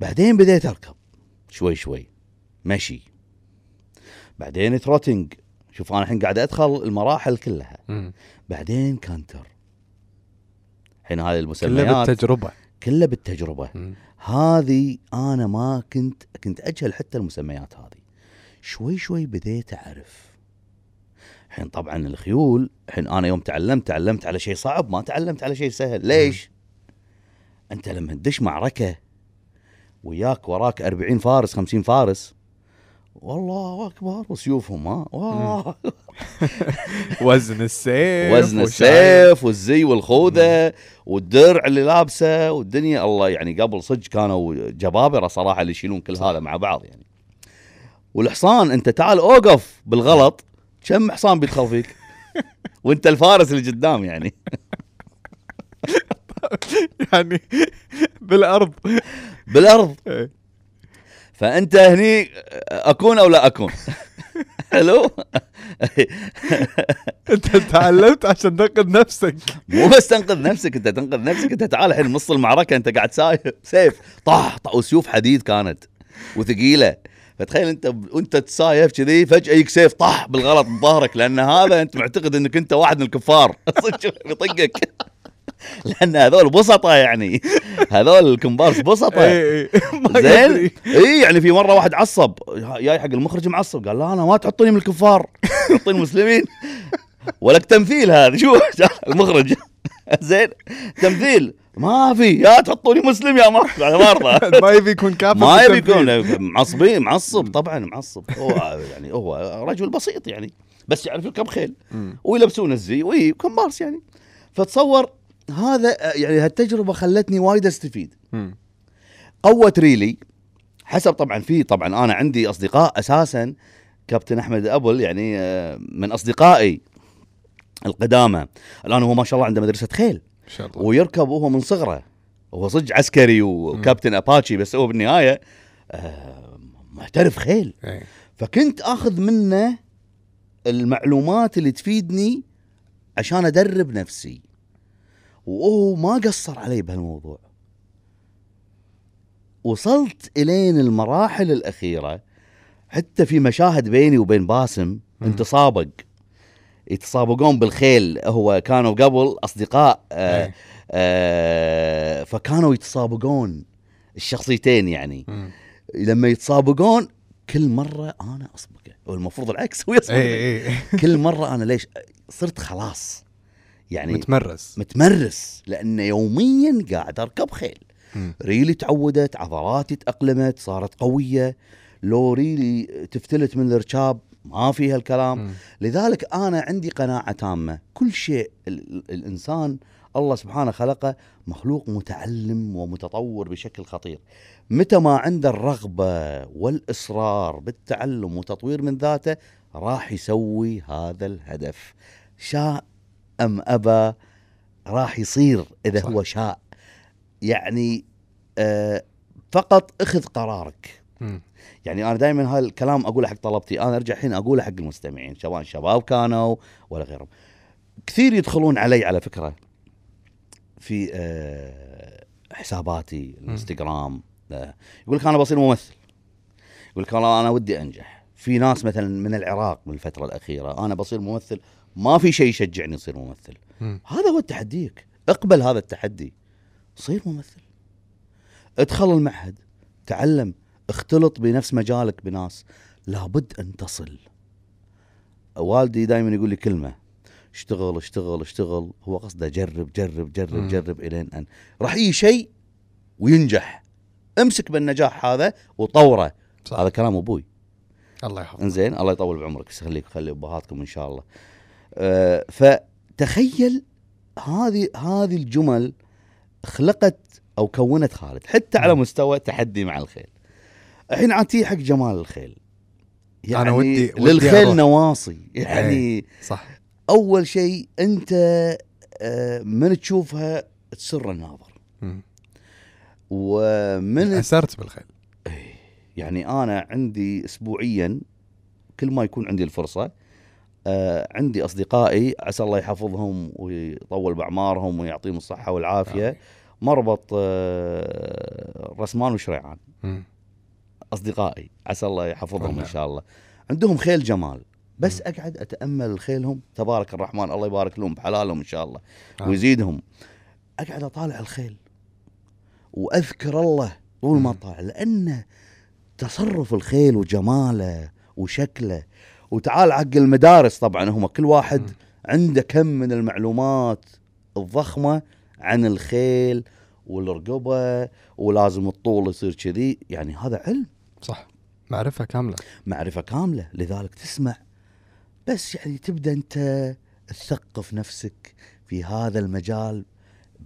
بعدين بديت أركب. شوي شوي. مشي. بعدين trotting. شوف أنا الحين قاعد أدخل المراحل كلها. مم. بعدين canter. الحين هذه المسميات بالتجربة. كلها بالتجربة. هذه أنا ما كنت كنت أجهل حتى المسميات هذه. شوي شوي بديت أعرف. الحين طبعا الخيول الحين أنا يوم تعلمت تعلمت على شيء صعب ما تعلمت على شيء سهل. ليش؟ أنت لما تدش معركة وياك وراك 40 فارس 50 فارس والله أكبر وسيوفهم ها؟ وزن السيف وزن. السيف والزي والخوذة والدرع اللي لابسه والدنيا الله يعني قبل صدق كانوا جبابرة صراحة اللي يشيلون كل هذا مع بعض يعني. والحصان أنت تعال أوقف بالغلط. كم حصان بيدخل فيك؟ وأنت الفارس اللي قدام يعني. يعني بالأرض. بالأرض. إيه. فأنت هني أكون أو لا أكون؟ حلو أنت تعلمت عشان تنقذ نفسك. مو بس تنقذ نفسك أنت تنقذ نفسك أنت تعال الحين نص المعركة أنت قاعد سايف سيف. طاح طاح وسيوف حديد كانت وثقيلة. فتخيل أنت وأنت تسايف كذي فجأة يجيك سيف طاح بالغلط بظهرك لأن هذا أنت معتقد إنك أنت واحد من الكفار. صدق بيطقك. لأن هذول بسطة يعني. هذول الكمبارس اي اي ما زين؟ اي يعني في مرة واحد عصب جاي حق المخرج معصب قال لا أنا ما تحطوني من الكفار حطوني مسلمين ولك تمثيل هذا شو؟ المخرج. زين؟ تمثيل. ما في. يا تحطوني مسلم يا ما أنا ما يبي يكون كافر ما يبي. يكون. معصبين معصب طبعا معصب. هو يعني هو رجل بسيط يعني. بس يعرف يركب خيل. ويلبسون الزي وي كومبارس يعني. فتصور هذا يعني هالتجربة خلتني وايد أستفيد. قوت ريلي حسب طبعا في طبعا أنا عندي أصدقاء أساسا كابتن أحمد أبل يعني آه، من أصدقائي القدامى. الآن هو ما شاء الله عنده مدرسة خيل. ان شاء الله. ويركب وهو من صغره. هو صدق عسكري وكابتن أباتشي بس هو بالنهاية آه، محترف خيل. إي. فكنت أخذ منه المعلومات اللي تفيدني عشان أدرب نفسي. وهو ما قصر علي بهالموضوع. وصلت إلين المراحل الأخيرة حتى في مشاهد بيني وبين باسم نتسابق يتسابقون بالخيل هو كانوا قبل أصدقاء آه إي. آه فكانوا يتسابقون الشخصيتين يعني. مم. لما يتسابقون كل مرة أنا أسبقه والمفروض العكس هو يسبقني. اي اي كل مرة أنا ليش؟ صرت خلاص. يعني متمرس. متمرس لأن يوميا قاعد أركب خيل. ريلي تعودت عضلاتي تأقلمت صارت قوية. لو ريلي تفتلت من الركاب ما فيها الكلام. مم. لذلك أنا عندي قناعة تامة. كل شيء ال- ال- الإنسان الله سبحانه خلقه مخلوق متعلم ومتطور بشكل خطير. متى ما عنده الرغبة والإصرار بالتعلم وتطوير من ذاته راح يسوي هذا الهدف. شاء أم أبى راح يصير إذا صح. هو شاء. يعني آه فقط اخذ قرارك. يعني أنا دائما هذا الكلام أقوله حق طلبتي. أنا أرجع الحين أقوله حق المستمعين سواء شباب كانوا ولا غيرهم. كثير يدخلون علي على فكرة في آه حساباتي الانستغرام آه يقول لك أنا بصير ممثل. يقول لك أنا أنا ودي أنجح. في ناس مثلا من العراق من الفترة الأخيرة أنا بصير ممثل ما في شيء يشجعني اصير ممثل. مم. هذا هو تحديك اقبل هذا التحدي. صير ممثل. ادخل المعهد. تعلم. اختلط بنفس مجالك بناس. لابد أن تصل. والدي دائما يقول لي كلمة. اشتغل اشتغل اشتغل. هو قصده جرب جرب جرب. جرب إلين أن. راح يجي شيء وينجح. امسك بالنجاح هذا وطوره. صح. هذا كلام أبوي. الله يحفظك. إنزين الله يطول بعمرك. يخليك خلي ابهاتكم إن شاء الله. فتخيل هذه هذه الجمل خلقت أو كونت خالد حتى على مم. مستوى تحدي مع الخيل الحين عاتيه حق جمال الخيل أنا ودي- ودي للخيل أروح. نواصي يعني صح أول شيء أنت آه، من تشوفها تسر الناظر. ومن اسرت بالخيل يعني أنا عندي اسبوعيا كل ما يكون عندي الفرصة آه عندي أصدقائي عسى الله يحفظهم ويطول بأعمارهم ويعطيهم الصحة والعافية مربط آه رسمان وشريعان. أصدقائي عسى الله يحفظهم إن. شاء الله عندهم خيل جمال بس أقعد أتأمل خيلهم تبارك الرحمن الله يبارك لهم بحلالهم إن شاء الله آه. ويزيدهم أقعد أطالع الخيل وأذكر الله طول ما. طالع لأن تصرف الخيل وجماله وشكله وتعال حق المدارس طبعا هم كل واحد مم. عنده كم من المعلومات الضخمة عن الخيل والرقبة ولازم الطول يصير كذي. يعني هذا علم. صح. معرفة كاملة. معرفة كاملة. لذلك تسمع. بس يعني تبدأ أنت تثقف نفسك في هذا المجال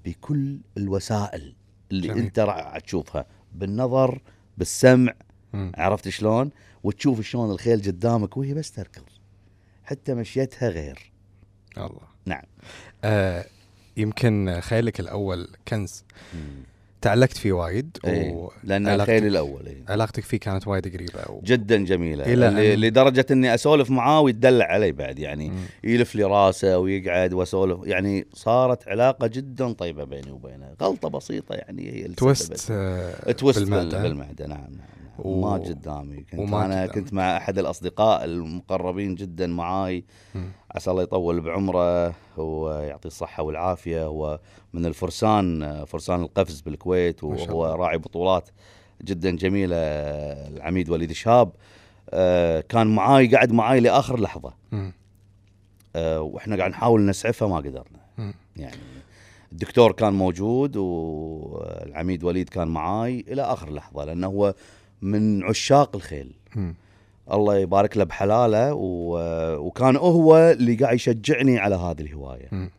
بكل الوسائل اللي جميل. أنت راح تشوفها. بالنظر بالسمع عرفت شلون؟ وتشوف شلون الخيل قدامك وهي بس تركض. حتى مشيتها غير. الله. نعم. آه يمكن خيلك الأول كنز. تعلقت فيه وايد إيه لأن وعلاقتك- الخيل الأول إيه. علاقتك فيه كانت وايد قريبة و... جدا جميلة. إلى أن- لدرجة إني أسولف معاه ويتدلع علي بعد يعني مم. يلف لي راسه ويقعد وأسولف. يعني صارت علاقة جدا طيبة بيني وبينه. غلطة بسيطة يعني هي سببت. آه بالمعدة. بالمعدة, بالمعدة. نعم, نعم. و- وما قدامي كنت وما أنا قدامك. كنت مع أحد الأصدقاء المقربين جدا معاي. عسى الله يطول بعمره ويعطيه الصحة والعافية هو من الفرسان فرسان القفز بالكويت ما وهو. راعي بطولات جدا جميلة العميد وليد شهاب آه، كان معاي قاعد معاي لآخر لحظة. آه، وإحنا قاعد نحاول نسعفه ما قدرنا مم. يعني الدكتور كان موجود والعميد وليد كان معاي إلى آخر لحظة لأنه هو من عشاق الخيل مم. الله يبارك له بحلاله و... وكان هو اللي قاعد يشجعني على هذه الهواية.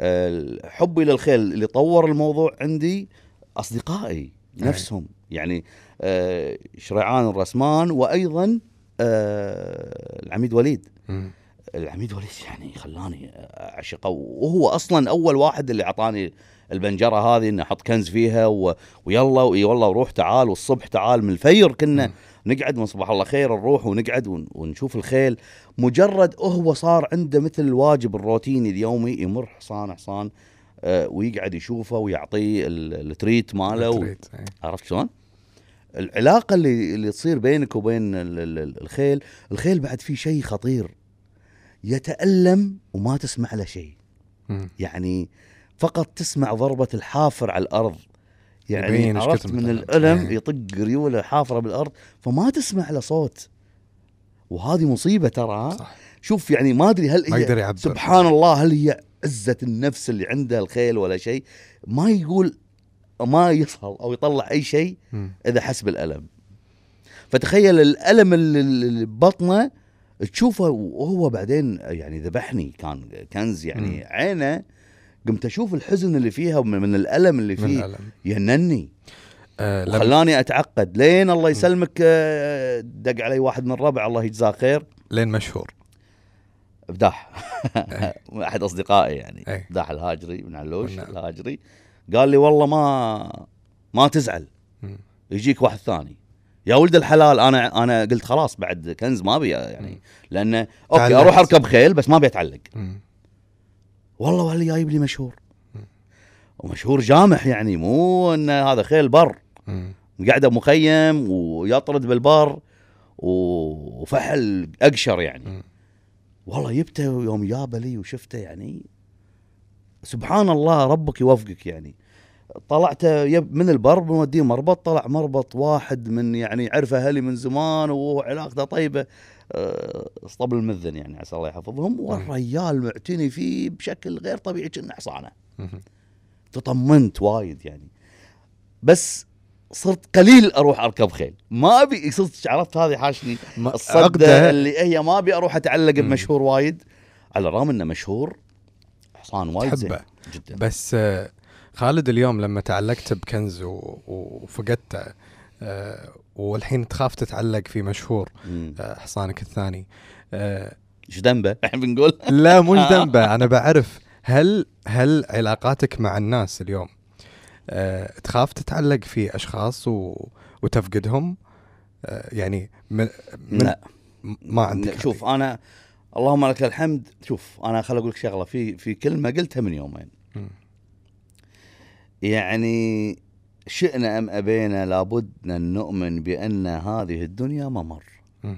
آه، حبي للخيل اللي طور الموضوع عندي أصدقائي أي. نفسهم يعني آه، شريعان الرسمان وأيضا آه، العميد وليد مم. العميد وليد يعني خلاني أعشقه وهو أصلا أول واحد اللي أعطاني البنجرة هذه إنه أحط كنز فيها و... ويلا وي والله وروح تعال والصبح تعال من الفير كنا مم. نقعد من صباح الله خير نروح ونقعد ون... ونشوف الخيل مجرد هو صار عنده مثل الواجب الروتيني اليومي يمر حصان حصان آه ويقعد يشوفه ويعطيه ال- ال treat ماله و... إيه. عرفت شلون؟ العلاقة اللي اللي تصير بينك وبين ال- ال- ال- الخيل، الخيل بعد في شيء خطير يتألم وما تسمع له شيء،. يعني فقط تسمع ضربة الحافر على الأرض يعني عرفت من. الألم إيه. يطق ريولة حافرة بالأرض فما تسمع له صوت وهذه مصيبة ترى؟ صح شوف يعني ما أدري هل ما هي سبحان الله هل هي عزه النفس اللي عنده الخيل ولا شيء ما يقول ما يصهل أو يطلع أي شيء. إذا حس بالألم فتخيل الألم اللي ببطنه تشوفه وهو بعدين يعني ذبحني كان كنز يعني. عينه قمت أشوف الحزن اللي فيها ومن من الألم اللي من فيه الألم ينني لما وخلاني أتعقد لين الله يسلمك آه، دق علي واحد من الربع الله يجزاه خير لين مشهور بداح إيه. أحد أصدقائي يعني إيه. بداح الهاجري من علوش. الهاجري قال لي والله ما ما تزعل. يجيك واحد ثاني يا ولد الحلال أنا أنا قلت خلاص بعد كنز ما أبي يعني. لأنه أوكي. أروح أركب خيل بس ما أبي أتعلق. والله والله جايب لي مشهور. ومشهور جامح يعني مو إن هذا خيل بر. قاعدة مخيم ويطرد بالبر وفحل أقشر يعني. والله جبته يوم جابه لي وشفته يعني سبحان الله ربك يوفقك يعني طلعته يب من البر بنوديه مربط طلع مربط واحد من يعني عرفه أهلي من زمان وعلاقته طيبة اسطبل المذن يعني عسى الله يحفظهم. والريال معتني فيه بشكل غير طبيعي كأنه حصانه. تطمنت وايد يعني. بس صرت قليل أروح أركب خيل. ما أبي صرت عرفت هذه حاشني. عقده اللي هي ما أبي أروح أتعلق. بمشهور وايد. على الرغم إنه مشهور حصان وايد زين جدا. بس آه، خالد اليوم لما تعلقت بكنز وفقدته آه، والحين تخاف تتعلق في مشهور. آه، حصانك الثاني. آه، إيش ذنبه؟ الحين بنقول. لا مش ذنبه. أنا بعرف هل هل علاقاتك مع الناس اليوم تخاف تتعلق في أشخاص و وتفقدهم؟ يعني من, من لا. ما عندك شوف أنا اللهم لك الحمد. شوف أنا خل أقول لك شغلة. في في كلمة قلتها من يومين. مم. يعني شئنا أم أبينا لابد أن نؤمن بأن هذه الدنيا ممر مم.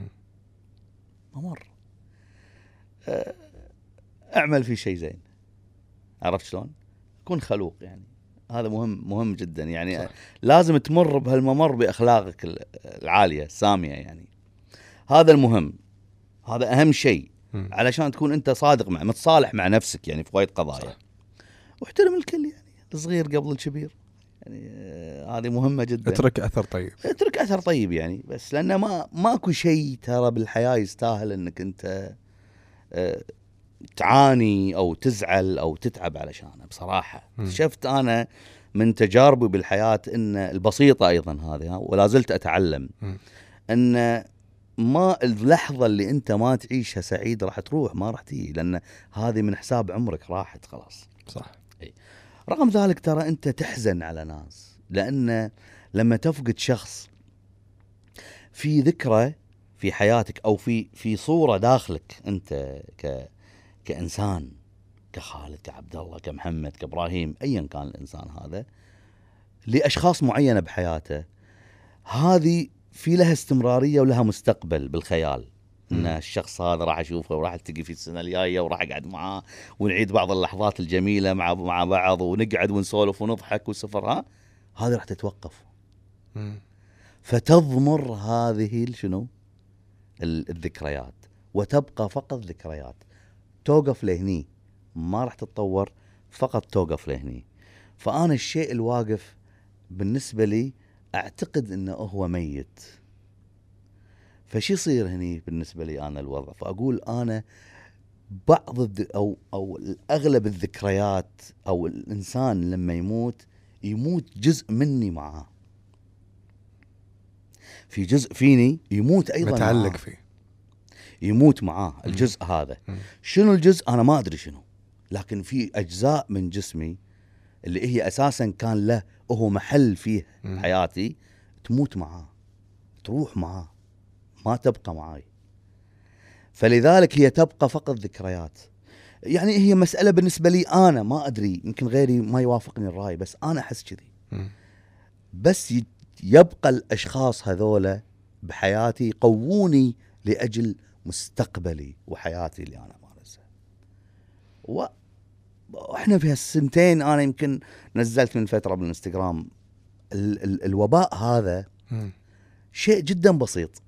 ممر أه، أعمل في شيء زين عرفت شلون؟ كن خلوق يعني هذا مهم مهم جدا يعني صح. لازم تمر بهالممر بأخلاقك ال- العالية السامية يعني هذا المهم هذا أهم شيء. علشان تكون أنت صادق مع متصالح مع نفسك يعني في وايد قضايا صح. واحترم الكل يعني الصغير قبل الكبير يعني آه، هذه مهمة جدا. اترك أثر طيب. اترك أثر طيب يعني بس لأنه ما ماكو شيء ترى بالحياة يستاهل إنك أنت آه، تعاني أو تزعل أو تتعب علشانه بصراحة. شفت أنا من تجاربي بالحياة إن البسيطة أيضا هذه ولا زلت أتعلم. مم. إن ما اللحظة اللي أنت ما تعيشها سعيد راح تروح ما راح تيجي لأن هذه من حساب عمرك راحت خلاص. صح. رغم ذلك ترى أنت تحزن على ناس لأن لما تفقد شخص في ذكرى في حياتك أو في في صورة داخلك أنت ك كإنسان كخالد كعبد الله كمحمد كإبراهيم ايا كان الإنسان هذا لأشخاص معينة بحياته هذه في لها استمرارية ولها مستقبل بالخيال. إن. الشخص هذا راح أشوفه وراح ألتقي في السنة الجاية وراح أقعد معاه ونعيد بعض اللحظات الجميلة مع مع بعض ونقعد ونسولف ونضحك والسفر ها؟ هذه راح تتوقف. فتضمر هذه شنو؟ ال- الذكريات. وتبقى فقط ذكريات. توقف لهني. ما راح تتطور فقط توقف لهني. فأنا الشيء الواقف بالنسبة لي أعتقد إنه هو ميت. فشي يصير هني بالنسبة لي أنا الوضع. فأقول أنا بعض الذ... أو أو اغلب الذكريات أو الإنسان لما يموت يموت جزء مني معاه. في جزء فيني يموت أيضا متعلق معاه. فيه. يموت معاه الجزء هذا. مم. شنو الجزء؟ أنا ما أدري شنو. لكن في أجزاء من جسمي اللي هي أساسا كان له هو محل فيه مم. حياتي تموت معاه تروح معاه. ما تبقى معاي فلذلك هي تبقى فقط ذكريات يعني هي مسألة بالنسبة لي أنا ما أدري يمكن غيري ما يوافقني الرأي بس أنا أحس كذي. بس يبقى الأشخاص هذولا بحياتي يقووني لأجل مستقبلي وحياتي اللي أنا أمارسها. و وإحنا في هالسنتين أنا يمكن نزلت من فترة بالإنستغرام ال ال الوباء هذا. شيء جدا بسيط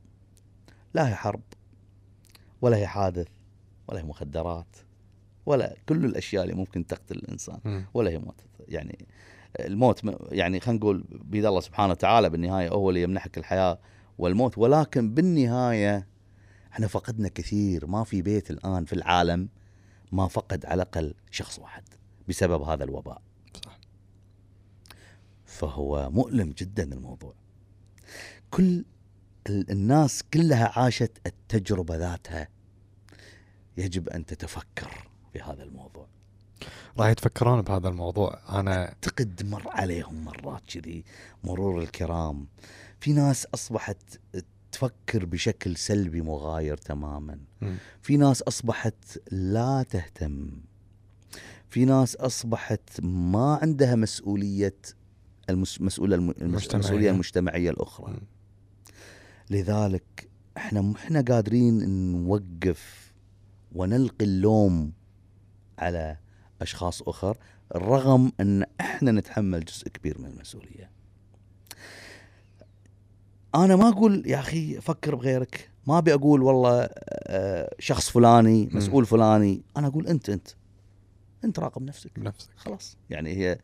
لا هي حرب ولا هي حادث ولا هي مخدرات ولا كل الأشياء اللي ممكن تقتل الإنسان. ولا هي موت. يعني الموت يعني خلينا نقول بيد الله سبحانه وتعالى بالنهاية هو اللي يمنحك الحياة والموت. ولكن بالنهاية إحنا فقدنا كثير. ما في بيت الآن في العالم ما فقد على الأقل شخص واحد بسبب هذا الوباء. صح. فهو مؤلم جدا الموضوع. كل الناس كلها عاشت التجربة ذاتها. يجب أن تتفكر في هذا الموضوع. راح يتفكرون بهذا الموضوع. أنا أعتقد مر عليهم مرات كذي مرور الكرام. في ناس أصبحت تفكر بشكل سلبي مغاير تماما. مم. في ناس أصبحت لا تهتم. في ناس أصبحت ما عندها مسؤولية المس... مسؤولة الم... المسؤولية المجتمعية الأخرى. مم. لذلك إحنا إحنا قادرين نوقف ونلقي اللوم على أشخاص أخر رغم إن إحنا نتحمل جزء كبير من المسؤولية. أنا ما أقول يا أخي فكر بغيرك، ما أبي أقول والله آه، شخص فلاني. مسؤول فلاني، أنا أقول أنت أنت. أنت راقب نفسك. بنفسك خلاص. يعني هي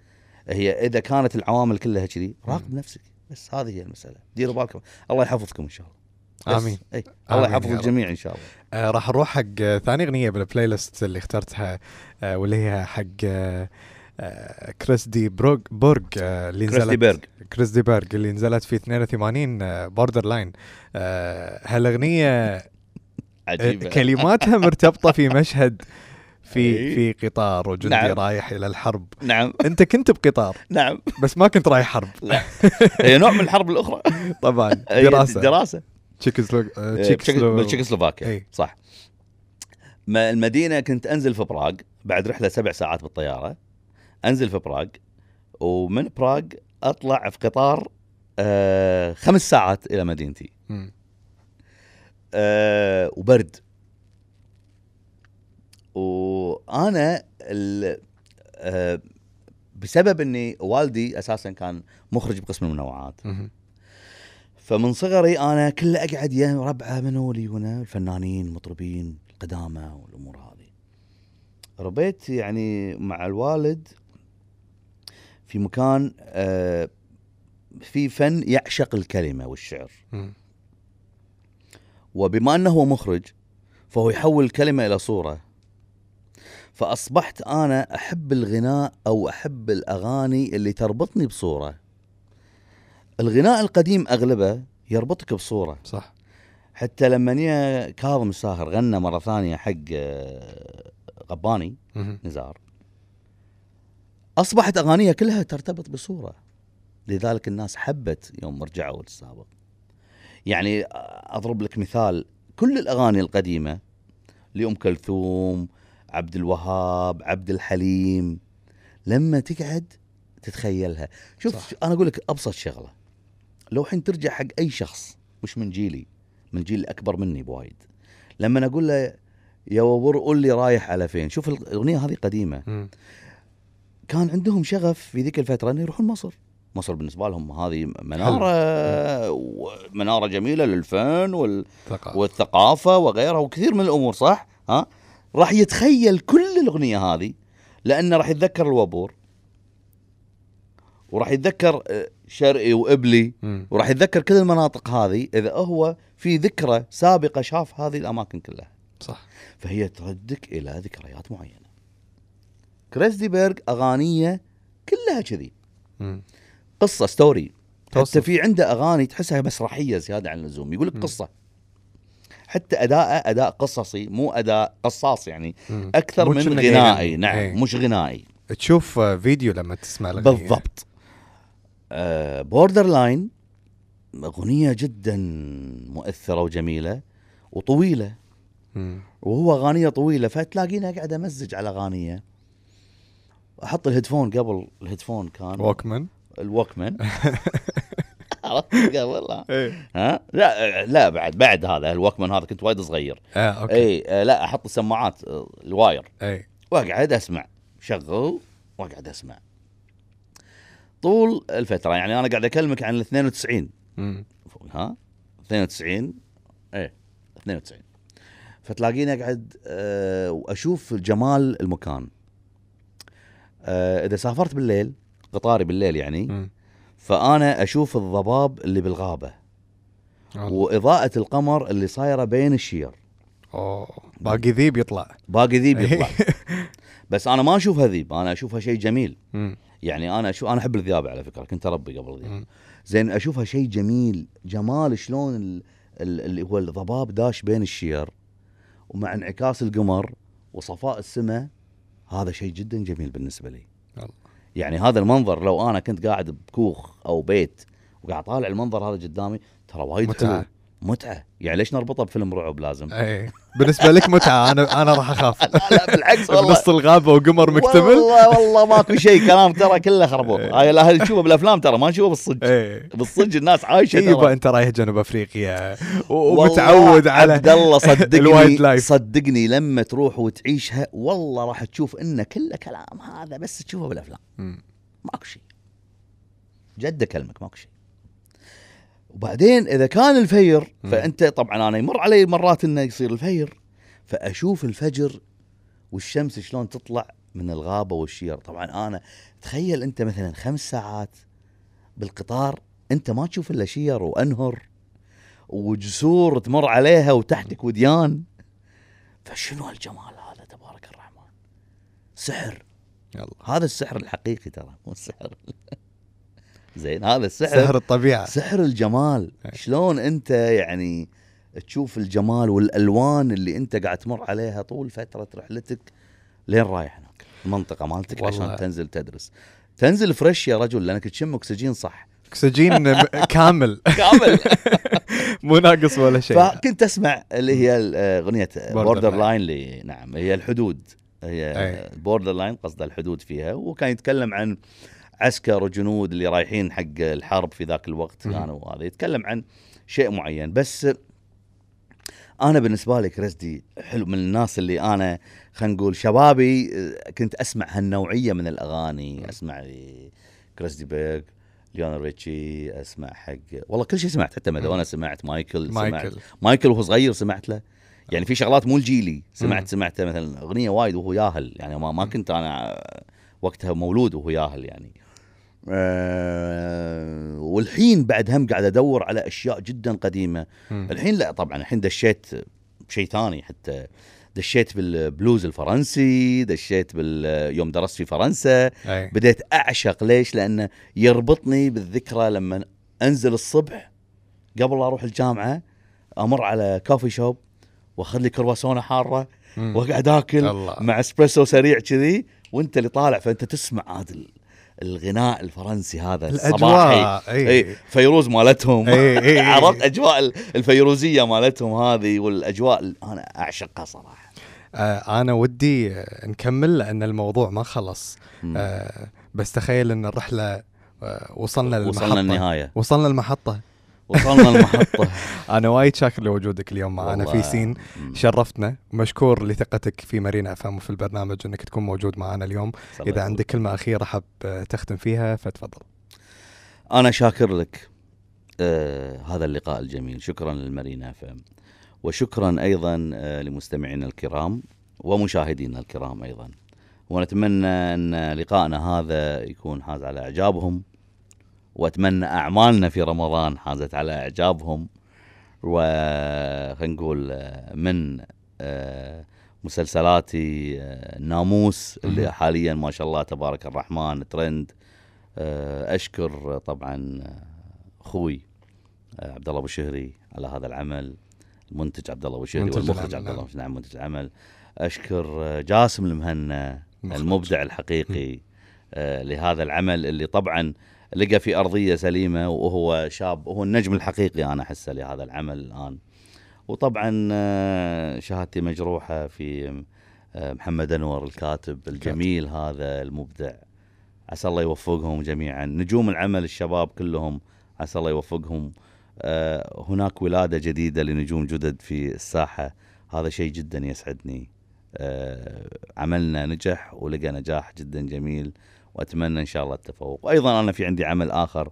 هي إذا كانت العوامل كلها كذي راقب. نفسك. بس هذه هي المسألة. ديروا بالكم. الله يحفظكم إن شاء الله. بس. آمين. إي الله يحفظ. الجميع إن شاء الله. آه راح نروح حق آه، ثاني أغنية بال playlist اللي اخترتها آه واللي هي حق آه كريس دي بروج بورج آه اللي نزلت بيرج كريس دي بيرج اللي نزلت في 82 آه Borderline آه هالأغنية آه عجيبة. كلماتها مرتبطة في مشهد في إي. في قطار وجندي نعم. رايح إلى الحرب. نعم. أنت كنت بقطار. نعم. بس ما كنت رايح حرب. لا. هي نوع من الحرب الأخرى. طبعا. دراسة. دراسة. تشيكسلو آه، تشيكسلو بالتشيكوسلوفاكيا إي. صح. ما المدينة كنت أنزل في براغ بعد رحلة سبع ساعات بالطيارة. أنزل في براغ ومن براغ أطلع في قطار آه خمس ساعات إلى مدينتي. آه وبرد. وأنا ال- آه بسبب إني والدي أساسا كان مخرج بقسم المنوعات. فمن صغري أنا كله أقعد يا ربعة منو لي هنا الفنانين المطربين القدامى والأمور هذه ربيت يعني مع الوالد في مكان آه في فن يعشق الكلمة والشعر. وبما إنه هو مخرج فهو يحول الكلمة إلى صورة فأصبحت أنا أحب الغناء أو أحب الأغاني اللي تربطني بصورة. الغناء القديم أغلبه يربطك بصورة. صح. حتى لما كاظم الساهر غنى مرة ثانية حق آه، غباني. نزار أصبحت اغانيه كلها ترتبط بصورة. لذلك الناس حبت يوم رجعوا للسابق يعني أضرب لك مثال. كل الأغاني القديمة لأم كلثوم عبد الوهاب عبد الحليم. لما تقعد تتخيلها. شوف صح. أنا أقول لك أبسط شغلة. لو حين ترجع حق أي شخص مش من جيلي من جيل أكبر مني بوايد. لما أقول له يا وبر قول لي رايح على فين. شوف الأغنية هذه قديمة. مم. كان عندهم شغف في ذيك الفترة إنه يروحون مصر. مصر بالنسبة لهم هذه منارة مناره جميلة للفن وال... والثقافة وغيرها وكثير من الأمور صح؟ ها؟ راح يتخيل كل الأغنية هذه لأنه راح يتذكر الوبور وراح يتذكر آه، شرقي وإبلي. وراح يتذكر كل المناطق هذه إذا هو في ذكرى سابقة شاف هذه الأماكن كلها صح فهي تردك إلى ذكريات معينة كريس دي بيرج أغانيه كلها كذي. قصة story. حتى في عنده أغاني تحسها مسرحية زيادة عن اللزوم يقول لك مم. قصة حتى اداءه أداء قصصي مو أداء قصاص يعني. أكثر من غنائي. يغني. نعم إيه. مش غنائي. تشوف فيديو لما تسمع الأغنية؟ بالضبط. آه Borderline أغنية جدا مؤثرة وجميلة وطويلة. مم. وهو أغانية طويلة فتلاقيني قاعد أمزج على أغانية. أحط ال headphone قبل ال headphone كان. Walkman ال Walkman. عرفت قبل لا إيه. ها؟ لا لا بعد بعد هذا ال Walkman هذا كنت وايد صغير. آه okay. اي آه، لا أحط السماعات آه، ال wire. اي وأقعد أسمع. شغل وأقعد أسمع. طول الفترة يعني أنا قاعد أكلمك عن ال 92 مم. ها؟ 92 إيه 92 فتلاقيني أقعد أه وأشوف جمال المكان. أه إذا سافرت بالليل قطاري بالليل يعني مم. فأنا أشوف الضباب اللي بالغابة والله. وإضاءة القمر اللي صايرة بين الشير أوه باقي ذيب يطلع باقي ذيب يطلع بس أنا ما اشوفها ذيب أنا أشوفها شيء جميل مم. يعني أنا أشوف أنا أحب الذئاب على فكرة كنت أربي قبل مم. زين أشوفها شيء جميل جمال شلون ال- ال- اللي هو الضباب داش بين الشير ومع انعكاس القمر وصفاء السماء هذا شيء جدا جميل بالنسبة لي. يعني هذا المنظر لو أنا كنت قاعد بكوخ أو بيت وقاعد طالع المنظر هذا قدامي ترى وايد. حلو متعة. يعني ليش نربطها بفيلم رعب لازم؟ اي بالنسبة لك متعة. أنا أنا راح أخاف. لا لا بالعكس والله. بنص الغابة وقمر مكتمل. والله والله ماكو شيء. كلام ترى كله خربوط هاي اللي تشوفه بالأفلام ترى ما نشوفه بالصدق إيه. بالصدق الناس عايشة يبا ترى. أنت رايح جنوب أفريقيا. ومتعود على عبد الله صدقني. صدقني لما تروح وتعيشها والله راح تشوف انه كله كلام هذا بس تشوفه بالأفلام. ماكو شيء. جد اكلمك ماكو شيء. وبعدين إذا كان الفير. فأنت طبعا أنا يمر علي مرات إنه يصير الفير فأشوف الفجر والشمس شلون تطلع من الغابة والشير. طبعا أنا تخيل أنت مثلا خمس ساعات بالقطار أنت ما تشوف إلا شير وأنهر وجسور تمر عليها وتحتك وديان. فشنو هالجمال هذا تبارك الرحمن؟ سحر. يلا. هذا السحر الحقيقي ترى مو السحر. زين هذا السحر سحر الطبيعة. سحر الجمال. أي. شلون أنت يعني تشوف الجمال والألوان اللي أنت قاعد تمر عليها طول فترة رحلتك لين رايح هناك؟ المنطقة مالتك والله. عشان تنزل تدرس. تنزل fresh يا رجل لأنك تشم أكسجين صح. أكسجين كامل. كامل. مو ناقص ولا شيء. فكنت أسمع اللي هي ال- أغنية Border. Line اللي نعم هي الحدود. هي. Borderline قصد الحدود فيها وكان يتكلم عن عسكر وجنود اللي رايحين حق الحرب في ذاك الوقت. كانوا هذا يتكلم عن شيء معين. بس أنا بالنسبة لي كريس دي حلو من الناس اللي أنا خلينا نقول شبابي آه، كنت أسمع هالنوعية من الأغاني. أسمع كريس دي بيرج ليونيل ريتشي أسمع حق والله كل شيء سمعت حتى مادونا سمعت مايكل سمعت مايكل. وهو صغير سمعت له. يعني في شغلات مو الجيلي. سمعت سمعته مثلا أغنية وايد وهو ياهل يعني ما, ما كنت أنا وقتها مولود وهو ياهل يعني. أه والحين بعد هم قاعد أدور على أشياء جدا قديمة مم. الحين لا طبعا الحين دشيت شيء ثاني حتى دشيت بالبلوز الفرنسي دشيت بال يوم درست في فرنسا أي. بديت أعشق ليش؟ لأنه يربطني بالذكرى لما أنزل الصبح قبل لا أروح الجامعة أمر على coffee shop وأخذ لي كرواسونه حارة. وأقعد آكل الله. مع إسبريسو سريع كذي وأنت اللي طالع فأنت تسمع ال- الغناء الفرنسي هذا الصباحي. اي اي فيروز مالتهم. إي، إي، إي. عرفت؟ أجواء ال- الفيروزية مالتهم هذه والأجواء ال- أنا أعشقها صراحة. آه أنا ودي نكمل لأن الموضوع ما خلص. آه بس تخيل إن الرحلة آه وصلنا للمحطة. وصلنا النهاية. وصلنا المحطة. وصلنا المحطة. أنا وايد شاكر لوجودك اليوم معنا. في. سين. شرفتنا ومشكور لثقتك في مارينا افهم وفي البرنامج إنك تكون موجود معنا اليوم. إذا عندك كلمة أخيرة حاب تختم فيها فتفضل. أنا شاكر لك آه هذا اللقاء الجميل. شكرا للمارينا أف إم. وشكرا أيضا آه لمستمعينا الكرام ومشاهدينا الكرام أيضا. ونتمنى أن لقائنا هذا يكون حاز على إعجابهم. واتمنى أعمالنا في رمضان حازت على إعجابهم وخلينا نقول آه، من آه، مسلسلاتي آه، الناموس مهم. اللي حاليا ما شاء الله تبارك الرحمن ترند أشكر طبعا أخوي عبد الله أبو شهري على هذا العمل المنتج عبد الله أبو شهري والمخرج عبد الله نعم. نعم منتج العمل أشكر جاسم المهنا. المبدع الحقيقي لهذا العمل اللي طبعا لقى في أرضية سليمة وهو شاب وهو النجم الحقيقي أنا أحسه لهذا العمل الآن. وطبعا آه، شهادتي مجروحة في آه، محمد أنور الكاتب الجميل هذا المبدع. عسى الله يوفقهم جميعا. نجوم العمل الشباب كلهم عسى الله يوفقهم. آه، هناك ولادة جديدة لنجوم جدد في الساحة. هذا شيء جدا يسعدني. عملنا نجح ولقى نجاح جدا جميل. وأتمنى إن شاء الله التفوق. وأيضا أنا في عندي عمل آخر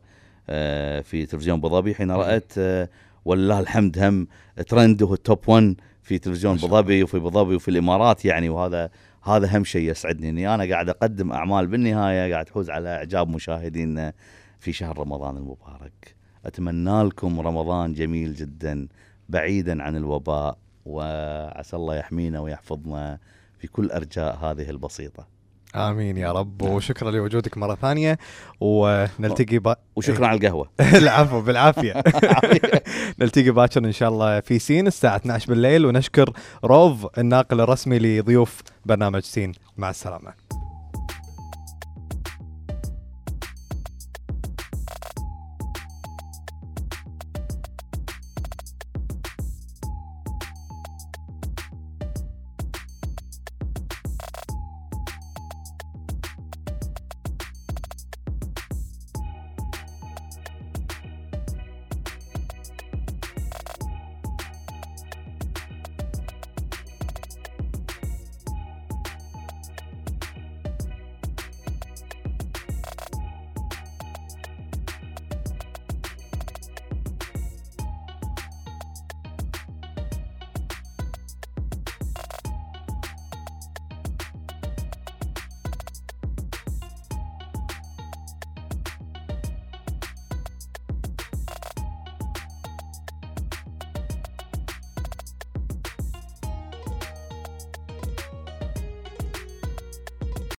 آه، في تلفزيون أبو ظبي حين رأيت آه، ولله الحمد هم ترند وهو التوب 1 في تلفزيون أبو ظبي وفي أبو ظبي وفي الإمارات يعني. وهذا هذا اهم شيء يسعدني. إني أنا قاعد أقدم أعمال بالنهاية قاعد تحوز على إعجاب مشاهدينا في شهر رمضان المبارك. أتمنى لكم رمضان جميل جدا بعيدا عن الوباء وعسى الله يحمينا ويحفظنا في كل أرجاء هذه البسيطة. آمين يا رب. وشكرا لوجودك مرة ثانية. ونلتقي با... وشكرا على القهوة. العفو بالعافية. نلتقي باكر إن شاء الله في سين الساعة 12 بالليل. ونشكر روف الناقل الرسمي لضيوف برنامج سين. مع السلامة.